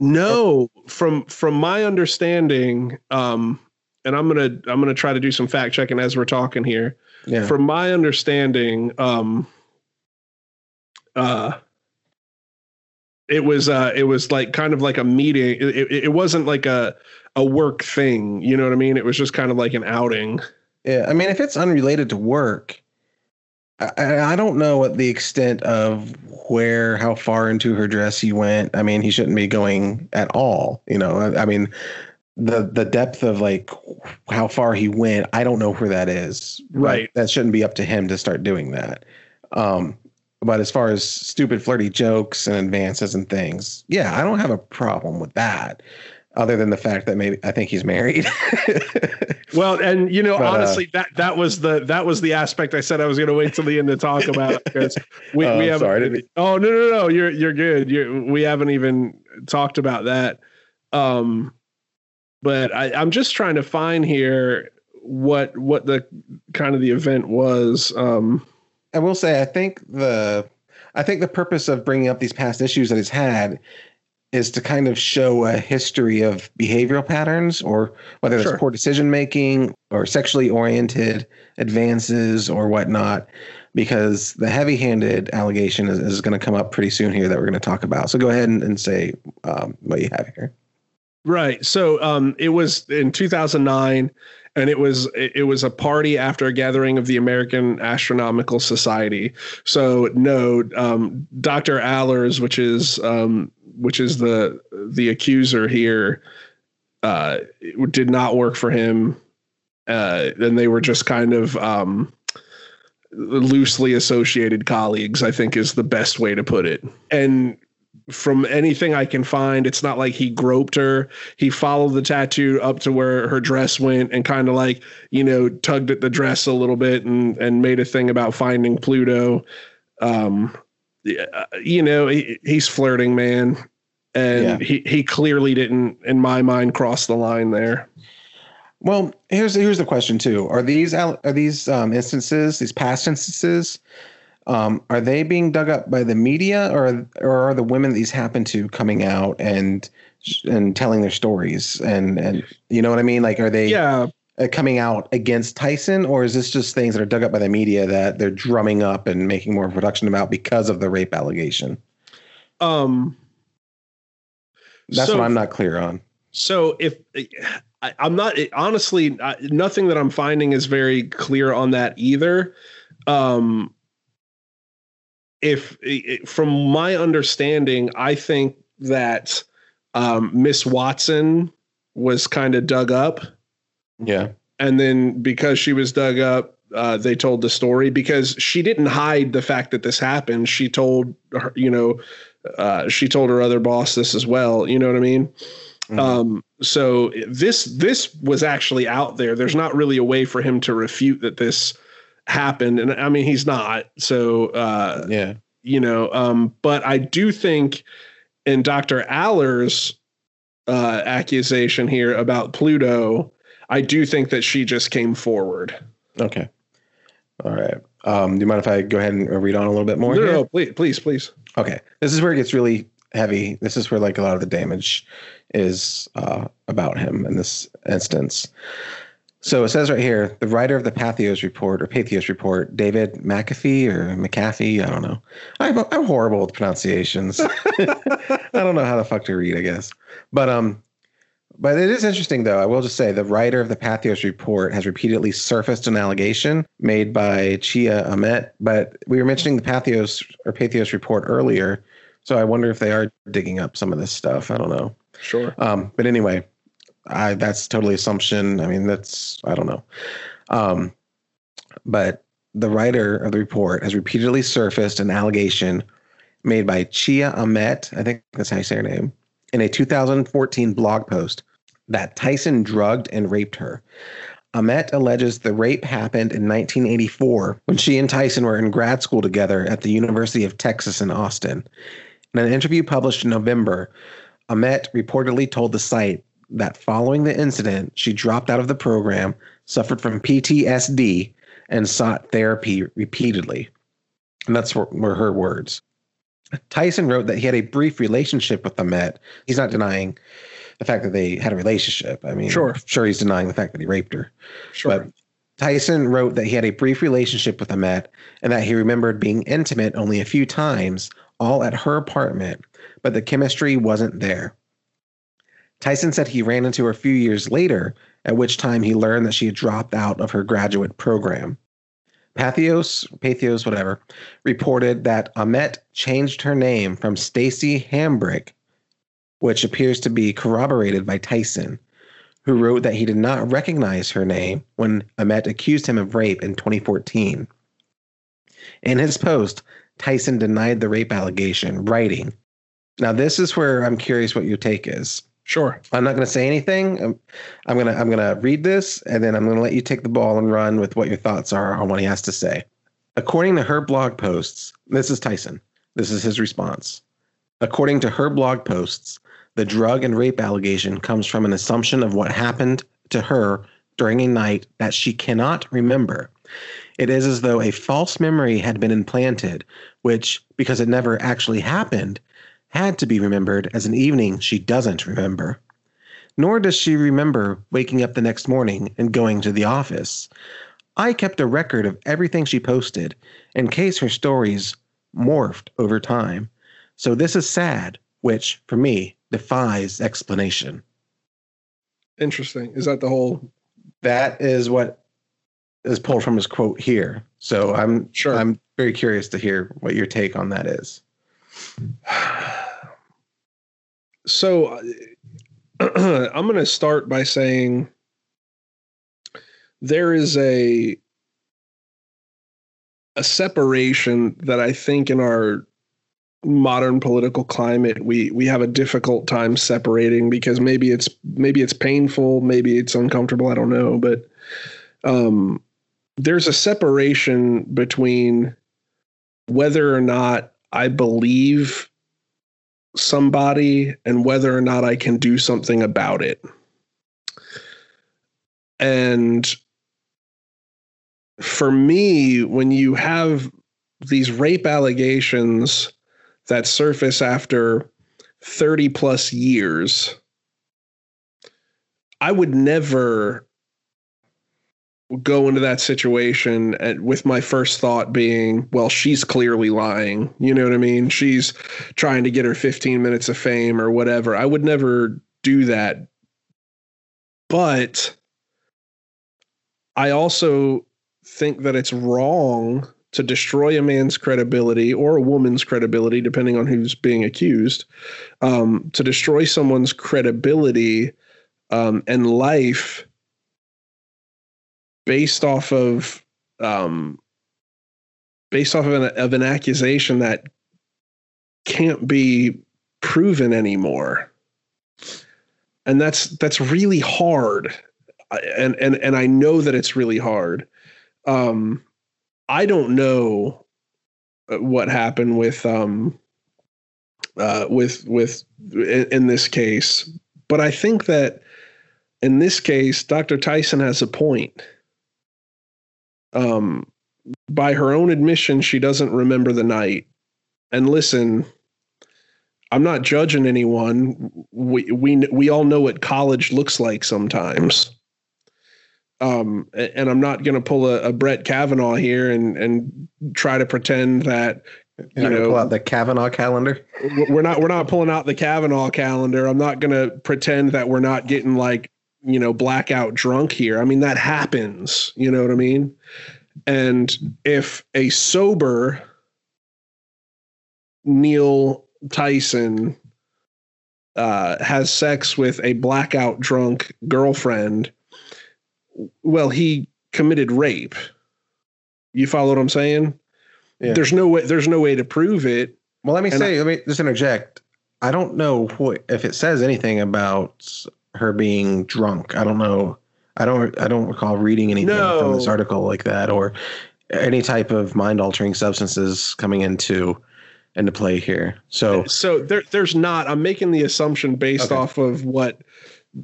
No, from from my understanding, um, and I'm gonna I'm gonna try to do some fact checking as we're talking here. Yeah. From my understanding, um, uh, it was uh, it was like kind of like a meeting. It, it, it wasn't like a a work thing. You know what I mean? It was just kind of like an outing. Yeah, I mean, if it's unrelated to work, I, I don't know what the extent of where, how far into her dress he went. I mean, he shouldn't be going at all. You know, I, I mean, the the depth of like how far he went, I don't know where that is. Right. that shouldn't be up to him to start doing that. Um, but as far as stupid flirty jokes and advances and things, yeah, I don't have a problem with that. Other than the fact that maybe I think he's married. Well, and you know, But, uh, honestly, that that was the that was the aspect I said I was going to wait till the end to talk about because we Oh, we have. Oh no no no! You're you're good. You we haven't even talked about that. Um, but I, I'm just trying to find here what what the kind of the event was. Um, I will say, I think the, I think the purpose of bringing up these past issues that he's had is to kind of show a history of behavioral patterns, or whether it's Sure. poor decision making or sexually oriented advances or whatnot. Because the heavy-handed allegation is, is going to come up pretty soon here that we're going to talk about. So go ahead and, and say um, what you have here. Right. So um, it was in 2009, and it was it was a party after a gathering of the American Astronomical Society. So no, um, Dr. Allers, which is um, which is the the accuser here, uh, did not work for him, uh, and they were just kind of. Um, loosely associated colleagues, I think is the best way to put it. And from anything I can find, it's not like he groped her. He followed the tattoo up to where her dress went and kind of like, you know, tugged at the dress a little bit and and made a thing about finding Pluto. Um, you know, he, he's flirting, man. And yeah. he, he clearly didn't, in my mind, cross the line there. Well, here's here's the question too: Are these are these um, instances, these past instances, um, are they being dug up by the media, or or are the women these happen to coming out and and telling their stories? And and you know what I mean? Like, are they yeah uh, coming out against Tyson, or is this just things that are dug up by the media that they're drumming up and making more production about because of the rape allegation? Um, that's so, what I'm not clear on. So if I, am not honestly, I, nothing that I'm finding is very clear on that either. Um, if from my understanding, I think that um, Miss Watson was kind of dug up. Yeah. And then because she was dug up, uh, they told the story because she didn't hide the fact that this happened. She told her, you know, uh, she told her other boss this as well. You know what I mean? Mm-hmm. Um, so this this was actually out there. There's not really a way for him to refute that this happened, and I mean he's not. So uh, yeah, you know. Um, but I do think in Dr. Allers' uh, accusation here about Pluto, I do think that she just came forward. Okay. All right. Um, do you mind if I go ahead and read on a little bit more? No, here? no, please, please, please. Okay. This is where it gets really heavy. This is where like a lot of the damage is uh, about him in this instance. So it says right here, the writer of the Patheos report or Patheos report, David McAfee or McAfee, I don't know. I'm, I'm horrible with pronunciations. I don't know how the fuck to read, I guess. But um, but it is interesting though. I will just say the writer of the Patheos report has repeatedly surfaced an allegation made by Tchiya Amet. But we were mentioning the Patheos or Patheos report earlier, so I wonder if they are digging up some of this stuff. I don't know. Sure. Um, but anyway, I that's totally assumption. I mean, that's I don't know. Um, but the writer of the report has repeatedly surfaced an allegation made by Tchiya Amet, I think that's how you say her name, in a 2014 blog post that Tyson drugged and raped her. Amet alleges the rape happened in 1984 when she and Tyson were in grad school together at the University of Texas in Austin. In an interview published in November, Amet reportedly told the site that following the incident, she dropped out of the program, suffered from PTSD, and sought therapy repeatedly. And that's were her words. Tyson wrote that he had a brief relationship with Amet. He's not denying the fact that they had a relationship. I mean, sure, sure, he's denying the fact that he raped her. Sure. But Tyson wrote that he had a brief relationship with Amet and that he remembered being intimate only a few times, all at her apartment, but the chemistry wasn't there. Tyson said he ran into her a few years later, at which time he learned that she had dropped out of her graduate program. Patheos, Patheos, whatever, reported that Amet changed her name from Stacy Hambrick, which appears to be corroborated by Tyson, who wrote that he did not recognize her name when Amet accused him of rape in 2014. In his post, Tyson denied the rape allegation, writing, Now, this is where I'm curious what your take is. Sure. I'm not going to say anything. Um, I'm, I'm going to I'm going to read this and then I'm going to let you take the ball and run with what your thoughts are on what he has to say. According to her blog posts, this is Tyson. This is his response. According to her blog posts, the drug and rape allegation comes from an assumption of what happened to her during a night that she cannot remember. It is as though a false memory had been implanted, which, because it never actually happened, had to be remembered as an evening she doesn't remember. Nor does she remember waking up the next morning and going to the office. I kept a record of everything she posted in case her stories morphed over time. So this is sad, which, for me, defies explanation. Interesting. Is that the whole? That is what is pulled from his quote here. So I'm sure I'm very curious to hear what your take on that is. so I'm going to start by saying there is a a separation that I think in our modern political climate we we have a difficult time separating because maybe it's maybe it's painful, maybe it's uncomfortable, I don't know, but um there's a separation between whether or not I believe somebody and whether or not I can do something about it. And for me, when you have these rape allegations that surface after 30 plus years, I would never go into that situation and with my first thought being, well, she's clearly lying. You know what I mean? She's trying to get her 15 minutes of fame or whatever. I would never do that. But I also think that it's wrong to destroy a man's credibility or a woman's credibility, depending on who's being accused, um, to destroy someone's credibility um, and life based off of um, based off of an, of an accusation that can't be proven anymore. And that's that's really hard. And and and I know that it's really hard. Um I don't know what happened with um uh with with in, in this case but I think that in this case Dr. Tyson has a point um, by her own admission, she doesn't remember the night. And listen, I'm not judging anyone. We we we all know what college looks like sometimes. Um, and I'm not going to pull a, a, Brett Kavanaugh here and and try to pretend that you know pull out the Kavanaugh calendar. We're not we're not pulling out the Kavanaugh calendar. I'm not going to pretend that we're not getting like you know, blackout drunk here. I mean, that happens. You know what I mean? And if a sober Neil Tyson uh, has sex with a blackout drunk girlfriend, well, he committed rape. You follow what I'm saying? Yeah. There's no way. There's no way to prove it. Well, let me and say. I, let me just interject. I don't know what, if it says anything about her being drunk. I don't know. I don't. I don't recall reading anything no. from this article like that, or any type of mind altering substances coming into into play here. So, so there, there's not. I'm making the assumption based okay. off of what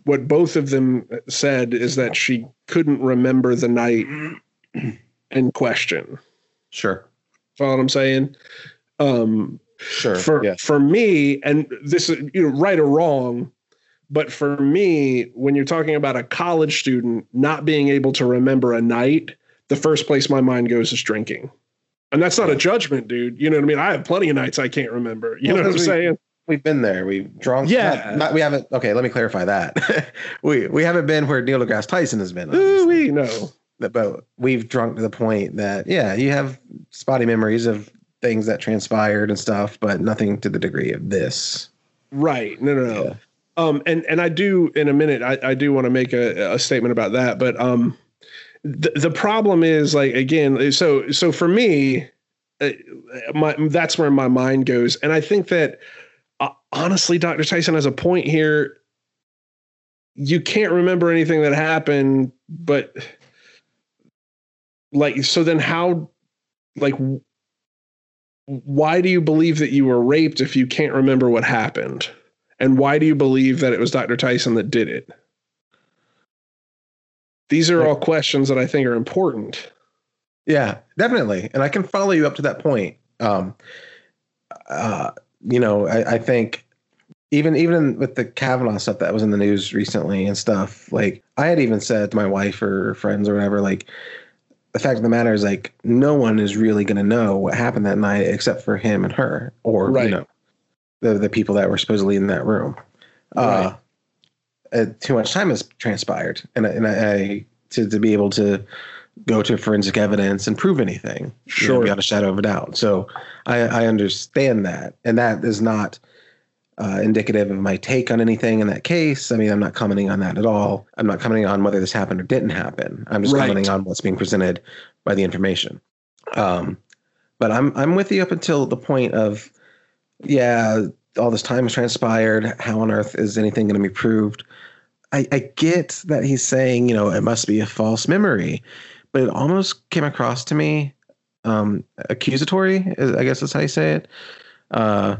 what both of them said is that she couldn't remember the night in question. Sure. Follow what I'm saying? Um, sure. For yeah. for me, and this is you know right or wrong, but for me, when you're talking about a college student not being able to remember a night, the first place my mind goes is drinking. And that's not a judgment, dude. You know what I mean? I have plenty of nights I can't remember. You well, know what I'm we, saying? We've been there. We've drunk. Yeah. Not, not, we haven't. Okay, let me clarify that. we we haven't been where Neil deGrasse Tyson has been. Ooh, we know. But we've drunk to the point that yeah, you have spotty memories of things that transpired and stuff, but nothing to the degree of this. Right. No, no, no. Yeah. Um, and and I do in a minute. I, I do want to make a, a statement about that, but um, the the problem is like again. So so for me, uh, my that's where my mind goes, and I think that uh, honestly, Dr. Tyson has a point here. You can't remember anything that happened, but like so then how like why do you believe that you were raped if you can't remember what happened? And why do you believe that it was Dr. Tyson that did it? These are all questions that I think are important. Yeah, definitely. And I can follow you up to that point. Um, uh, you know, I, I think even even with the Kavanaugh stuff that was in the news recently and stuff, like I had even said to my wife or friends or whatever, like the fact of the matter is like no one is really going to know what happened that night except for him and her, or right. you know, the the people that were supposedly in that room. Uh, right. Uh, too much time has transpired, and and I, I, to to be able to go to forensic evidence and prove anything, sure, you know, beyond a shadow of a doubt. So I, I understand that, and that is not uh, indicative of my take on anything in that case. I mean, I'm not commenting on that at all. I'm not commenting on whether this happened or didn't happen. I'm just right. commenting on what's being presented by the information. Um, but I'm I'm with you up until the point of, yeah, all this time has transpired. How on earth is anything going to be proved? I, I get that he's saying, you know, it must be a false memory, but it almost came across to me um, accusatory. I guess that's how you say it. Uh,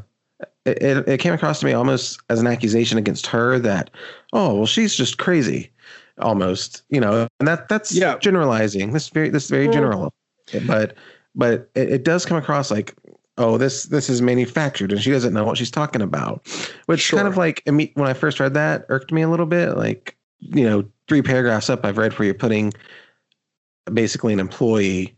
it, it came across to me almost as an accusation against her that, oh, well, she's just crazy, almost, you know, and that that's Yeah. generalizing. This very this very general, but but it, it does come across like, oh, this this is manufactured, and she doesn't know what she's talking about, which Sure. kind of like when I first read that irked me a little bit. Like, you know, three paragraphs up, I've read where you're putting basically an employee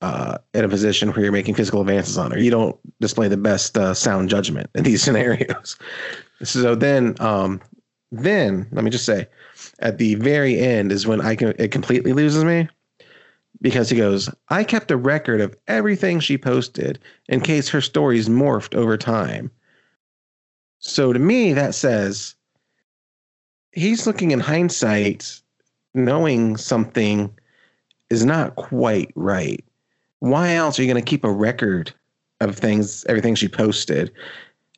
uh, in a position where you're making physical advances on her. You don't display the best uh, sound judgment in these scenarios. So then, um, then let me just say, at the very end is when I can it completely loses me because he goes, I kept a record of everything she posted in case her stories morphed over time. So to me, that says he's looking in hindsight, knowing something is not quite right. Why else are you going to keep a record of things, everything she posted,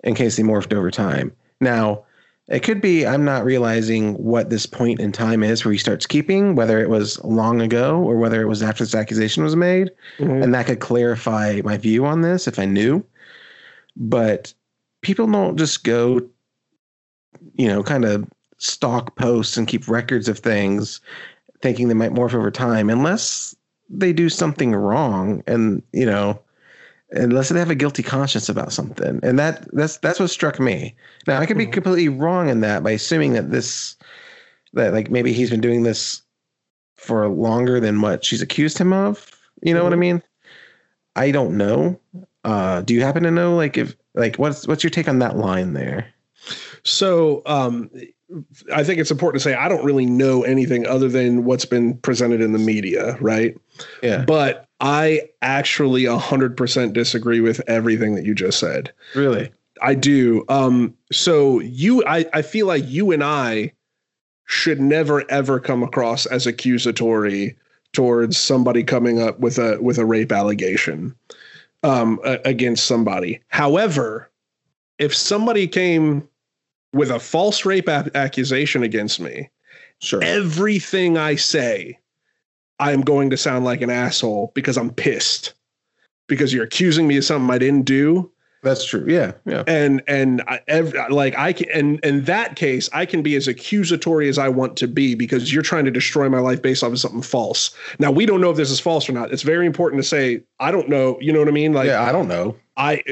in case they morphed over time? Now, it could be I'm not realizing what this point in time is where he starts keeping, whether it was long ago or whether it was after this accusation was made. Mhm. And that could clarify my view on this if I knew. But people don't just go, you know, kind of stalk posts and keep records of things thinking they might morph over time unless they do something wrong and, you know, unless they have a guilty conscience about something. And that that's that's what struck me. Now I could be Mhm. completely wrong in that by assuming that this that like maybe he's been doing this for longer than what she's accused him of. You know what I Mhm. mean? I don't know. Uh, do you happen to know like if like what's what's your take on that line there? So um, I think it's important to say I don't really know anything other than what's been presented in the media, right? Yeah. But I actually 100% disagree with everything that you just said. Really? I do. Um, so you, I, I feel like you and I should never ever come across as accusatory towards somebody coming up with a with a rape allegation um, a- against somebody. However, if somebody came with a false rape a- accusation against me, Sure. everything I say, I am going to sound like an asshole because I'm pissed because you're accusing me of something I didn't do That's true. Yeah. Yeah. and and I, ev- like I can and in that case I can be as accusatory as I want to be because you're trying to destroy my life based off of something false. Now we don't know if this is false or not. It's very important to say I don't know. You know what I mean? Like yeah, I don't know. I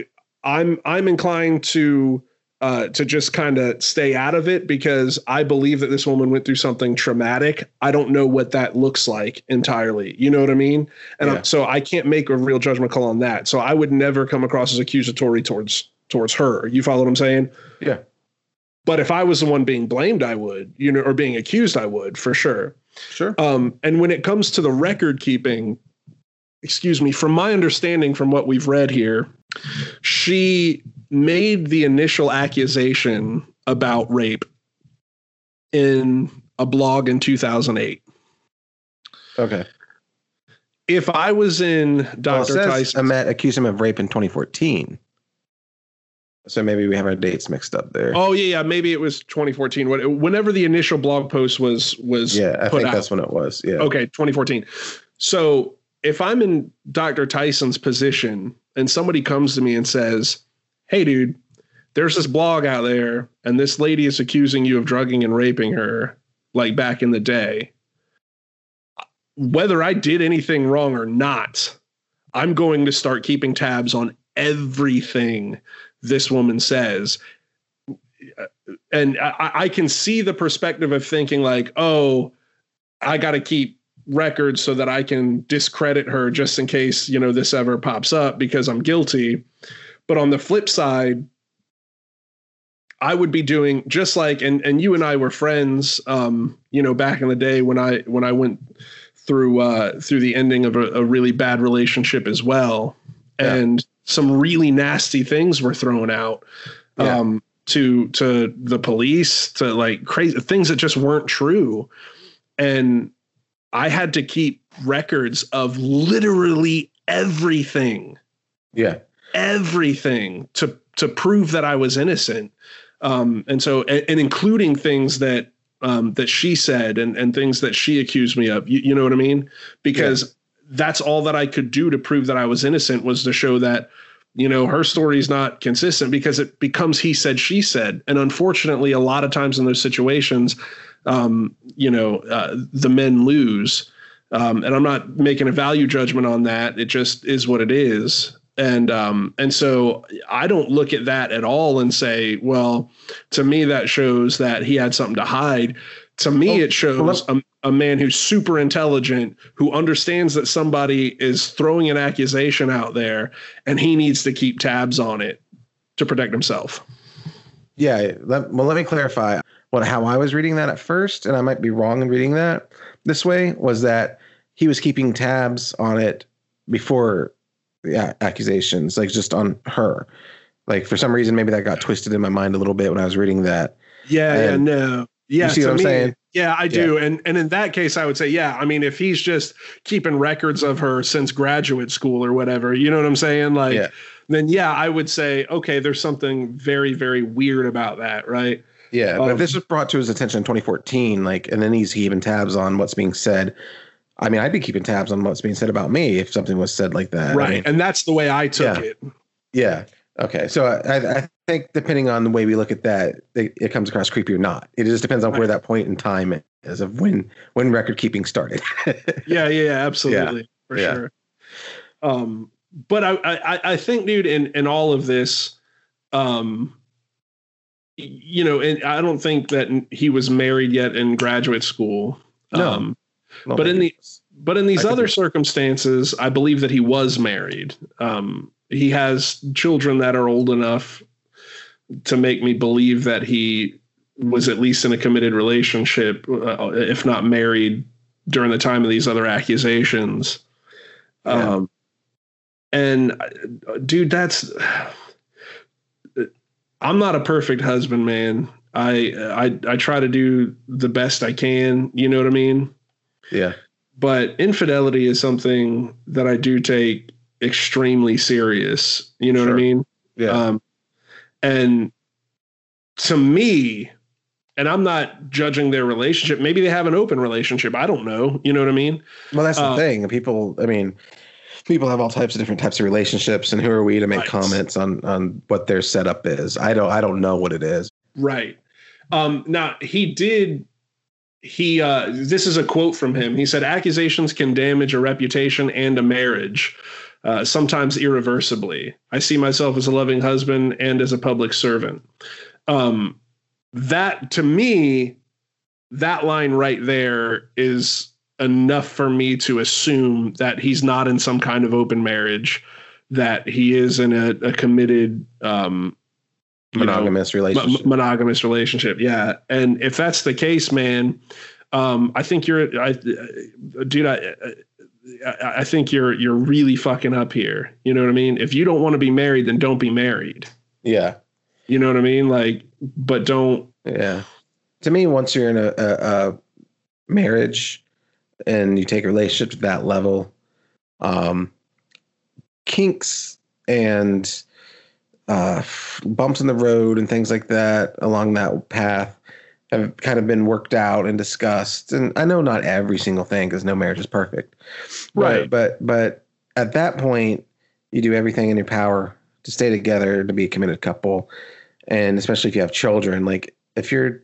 I'm I'm inclined to uh, to just kind of stay out of it because I believe that this woman went through something traumatic. I don't know what that looks like entirely. You know what I mean? And Yeah. So I can't make a real judgment call on that. So I would never come across as accusatory towards towards her. You follow what I'm saying? Yeah. But if I was the one being blamed, I would, you know, or being accused, I would for sure. Sure. Um, and when it comes to the record keeping, excuse me, from my understanding from what we've read here, she made the initial accusation about rape in a blog in 2008. Okay. If I was in Dr. says Tyson, Amet accused him of rape in 2014. So maybe we have our dates mixed up there. oh yeah, yeah, maybe it was 2014. What- Whenever the initial blog post was was yeah, I put think out. that's when it was. Yeah. Okay, 2014. So if I'm in Dr. Tyson's position and somebody comes to me and says, Hey, dude, there's this blog out there, and this lady is accusing you of drugging and raping her, like back in the day. Whether I did anything wrong or not, I'm going to start keeping tabs on everything this woman says. And I, I can see the perspective of thinking, like, oh, I got to keep records so that I can discredit her just in case, you know, this ever pops up because I'm guilty. But on the flip side, I would be doing just like and and you and I were friends um, you know, back in the day when I when I went through uh through the ending of a, a really bad relationship as well. Yeah. And some really nasty things were thrown out. Yeah. Um to to the police to like crazy things that just weren't true and i had to keep records of literally everything, Yeah. Everything to to prove that I was innocent. Um, and so, and, and including things that um, that she said and and things that she accused me of. You, you know what I mean? Because that's all that I could do to prove that I was innocent was to show that you know her story is not consistent because it becomes he said she said and unfortunately a lot of times in those situations um, you know uh, the men lose um, and i'm not making a value judgment on that it just is what it is and um, and so i don't look at that at all and say well to me that shows that he had something to hide to me Well, it shows a, a man who's super intelligent who understands that somebody is throwing an accusation out there and he needs to keep tabs on it to protect himself Yeah. Let, well, let me clarify what how I was reading that at first, and I might be wrong in reading that this way. Was that he was keeping tabs on it before a- accusations, like just on her. Like for some reason, maybe that got twisted in my mind a little bit when I was reading that. yeah yeah no yeah You see what I'm me, saying? yeah i do and and in that case i would say yeah i mean if he's just keeping records of her since graduate school or whatever you know what i'm saying like Yeah. then yeah i would say okay there's something very very weird about that right Yeah, but Um, if this was brought to his attention in 2014, like, and then he's keeping tabs on what's being said. I mean, I'd be keeping tabs on what's being said about me if something was said like that. I right mean, and that's the way i took Yeah. it yeah. Okay. So I, I think depending on the way we look at that, it, it comes across creepy or not. It just depends on where that point in time is of when when record keeping started. yeah yeah, yeah absolutely for Yeah. sure um but I, I i think dude in in all of this um you know and i don't think that he was married yet in graduate school No. um Well, But in maybe. but in these I other circumstances i believe that he was married. Um he has children that are old enough to make me believe that he was at least in a committed relationship uh, if not married during the time of these other accusations. Yeah. um and uh, dude that's i'm not a perfect husband man. I, I i try to do the best i can. You know what i mean yeah, but infidelity is something that I do take extremely serious. You know what I mean? yeah, Um, and to me, and I'm not judging their relationship. Maybe they have an open relationship. I don't know. You know what I mean? well, that's the uh, thing. People, I mean, people have all types of different types of relationships, and who are we to make Right. comments on on what their setup is? I don't, I don't know what it is. Right. Um, now he did. He uh, this is a quote from him. He said, "Accusations can damage a reputation and a marriage, uh, sometimes irreversibly. I see myself as a loving husband and as a public servant." Um, that to me, that line right there is enough for me to assume that he's not in some kind of open marriage, that he is in a, a committed um, know, Monogamous mo- relationship. monogamous relationship. Yeah, and if that's the case, man, um, I think you're, I, dude, I, I, I think you're you're really fucking up here. You know what I mean? If you don't want to be married, then don't be married. yeah, You know what I mean? Like, but don't. Yeah. To me, once you're in a, a, a marriage and you take a relationship to that level, um, kinks and uh, bumps in the road and things like that along that path have kind of been worked out and discussed. And I know not every single thing because no marriage is perfect, Right. But but at that point, you do everything in your power to stay together, to be a committed couple, and especially if you have children. Like if you're,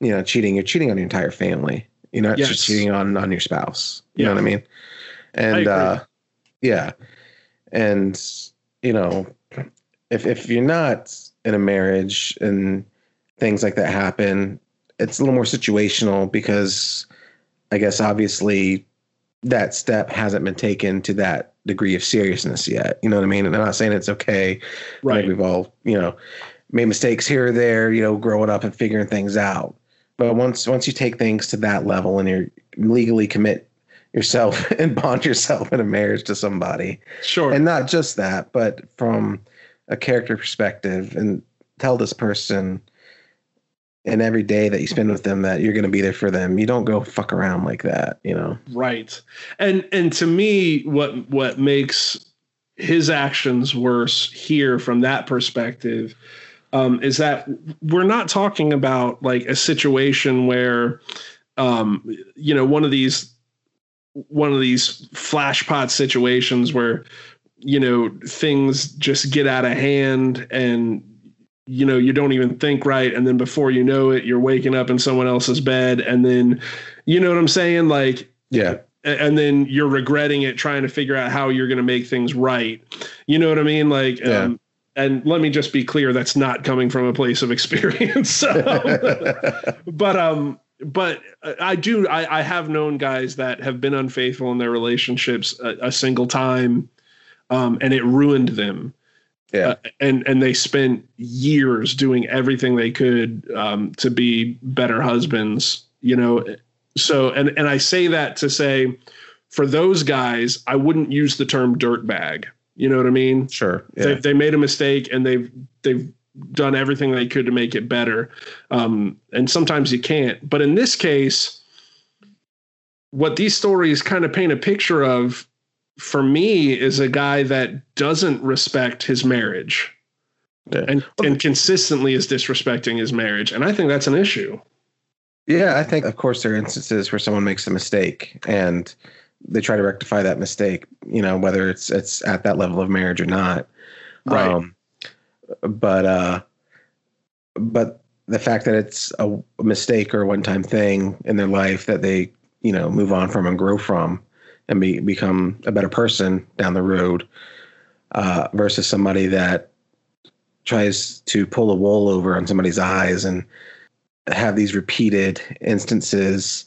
you know, cheating, you're cheating on your entire family. You're not Yes. just cheating on on your spouse. You know Yeah. what I mean? And agree. uh, yeah, and you know, if if you're not in a marriage and things like that happen, it's a little more situational because I guess obviously that step hasn't been taken to that degree of seriousness yet. You know what I mean? And I'm not saying it's okay. Right. Like we've all, you know, made mistakes here or there, you know, growing up and figuring things out. But once once you take things to that level and you're legally commit yourself and bond yourself in a marriage to somebody, Sure. and not just that, but from a character perspective, and tell this person and every day that you spend with them that you're going to be there for them. You don't go fuck around like that, you know. Right. And and to me what what makes his actions worse here from that perspective um, is that we're not talking about like a situation where um, you know one of these one of these flashpot situations where you know things just get out of hand and you know you don't even think right. And then before you know it you're waking up in someone else's bed. And then you know what i'm saying? Like Yeah. and then you're regretting it trying to figure out how you're going to make things right. You know what i mean? Like Yeah. um, and let me just be clear that's not coming from a place of experience. But um but i do I, I have known guys that have been unfaithful in their relationships a, a single time um and it ruined them. Yeah. uh, and and they spent years doing everything they could um, to be better husbands you know? So and and i say that to say for those guys i wouldn't use the term dirtbag. You know what i mean? Sure. they, they made a mistake and they've they've done everything they could to make it better. Um, and sometimes you can't. But in this case what these stories kind of paint a picture of for me is a guy that doesn't respect his marriage Yeah. and and consistently is disrespecting his marriage and i think that's an issue Yeah, I think of course there are instances where someone makes a mistake and they try to rectify that mistake, you know, whether it's it's at that level of marriage or not. Right. Um, but uh but the fact that it's a mistake or a one-time thing in their life that they, you know, move on from and grow from and be, become a better person down the road uh versus somebody that tries to pull a wool over on somebody's eyes and have these repeated instances,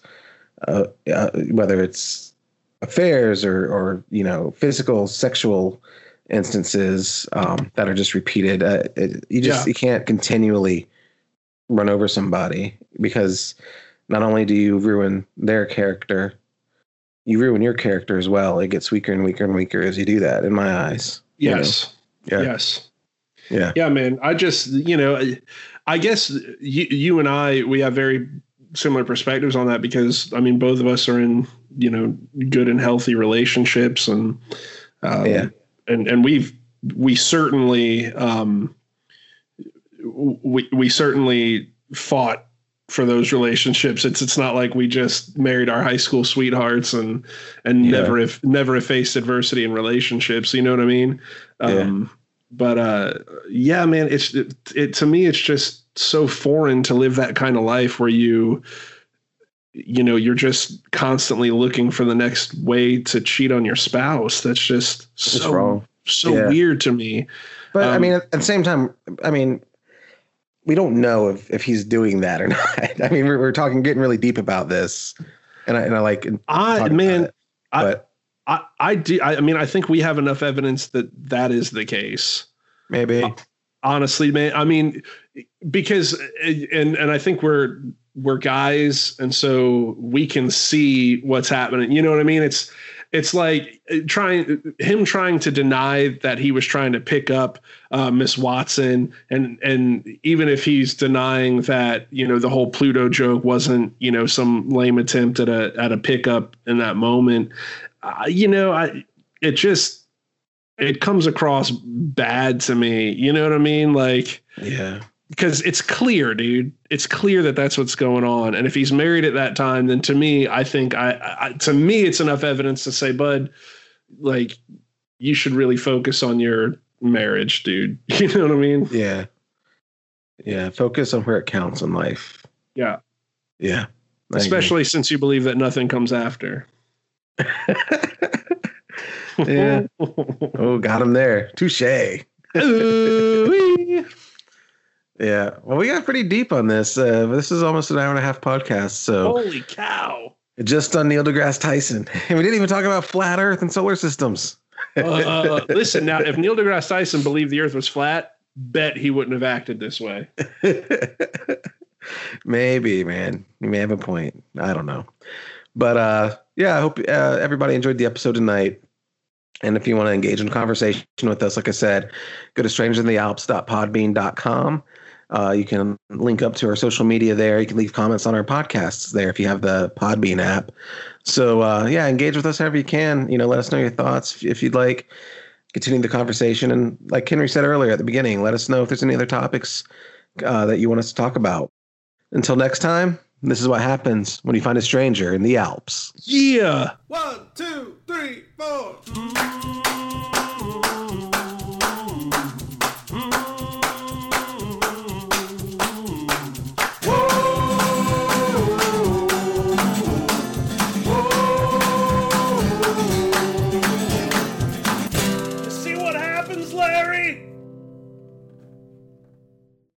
uh, uh, whether it's affairs or, or you know, physical, sexual instances um, that are just repeated. Uh, it, you just Yeah. you can't continually run over somebody because not only do you ruin their character, you ruin your character as well. It gets weaker and weaker and weaker as you do that. In my eyes. you know? yes Yeah. yes Yeah. yeah man i just you know i guess you, you and i we have very similar perspectives on that because i mean both of us are in you know good and healthy relationships and um, Yeah. and and we've we certainly um we we certainly fought for those relationships. It's it's not like we just married our high school sweethearts and and Yeah. never if never have faced adversity in relationships. You know what i mean? Um but uh yeah man it's it, it to me it's just so foreign to live that kind of life where you you know you're just constantly looking for the next way to cheat on your spouse. That's just so so Yeah. weird to me. But I Um, mean, at, at the same time, I mean, we don't know if, if he's doing that or not. I mean, we're, we're talking, getting really deep about this, and I, and I like, i man it, I- but I, I do. I, I mean, I think we have enough evidence that that is the case. maybe, uh, Honestly, man. I mean, because and and I think we're we're guys, and so we can see what's happening. You know what I mean? It's it's like uh, trying him trying to deny that he was trying to pick up uh, Miss Watson, and and even if he's denying that you know the whole Pluto joke wasn't you know some lame attempt at a at a pickup in that moment, uh, you know I it just it comes across bad to me. You know what I mean? Like yeah, because it's clear, dude. It's clear that that's what's going on. And if he's married at that time, then to me, I think I, I to me, it's enough evidence to say, Bud, like you should really focus on your marriage, dude. You know what I mean? yeah, yeah. Focus on where it counts in life. Yeah. Yeah, I agree. Especially since you believe that nothing comes after. Yeah. oh, got him there. Touche. Yeah. Well, we got pretty deep on this. Uh, this is almost an hour and a half podcast. So Holy cow. just on Neil deGrasse Tyson, and we didn't even talk about flat Earth and solar systems. Uh, listen, now, if Neil deGrasse Tyson believed the earth was flat, bet he wouldn't have acted this way. Maybe, man. You may have a point. I don't know. But uh, yeah, I hope uh, everybody enjoyed the episode tonight. And if you want to engage in conversation with us, like I said, go to strangersinthealps.podbean.com. Uh, you can link up to our social media there. You can leave comments on our podcasts there if you have the Podbean app. So uh, yeah, engage with us however you can. You know, let us know your thoughts if, if you'd like. Continue the conversation, and like Henry said earlier at the beginning, let us know if there's any other topics uh, that you want us to talk about. Until next time, this is what happens when you find a stranger in the Alps. Yeah. One, two, three, four.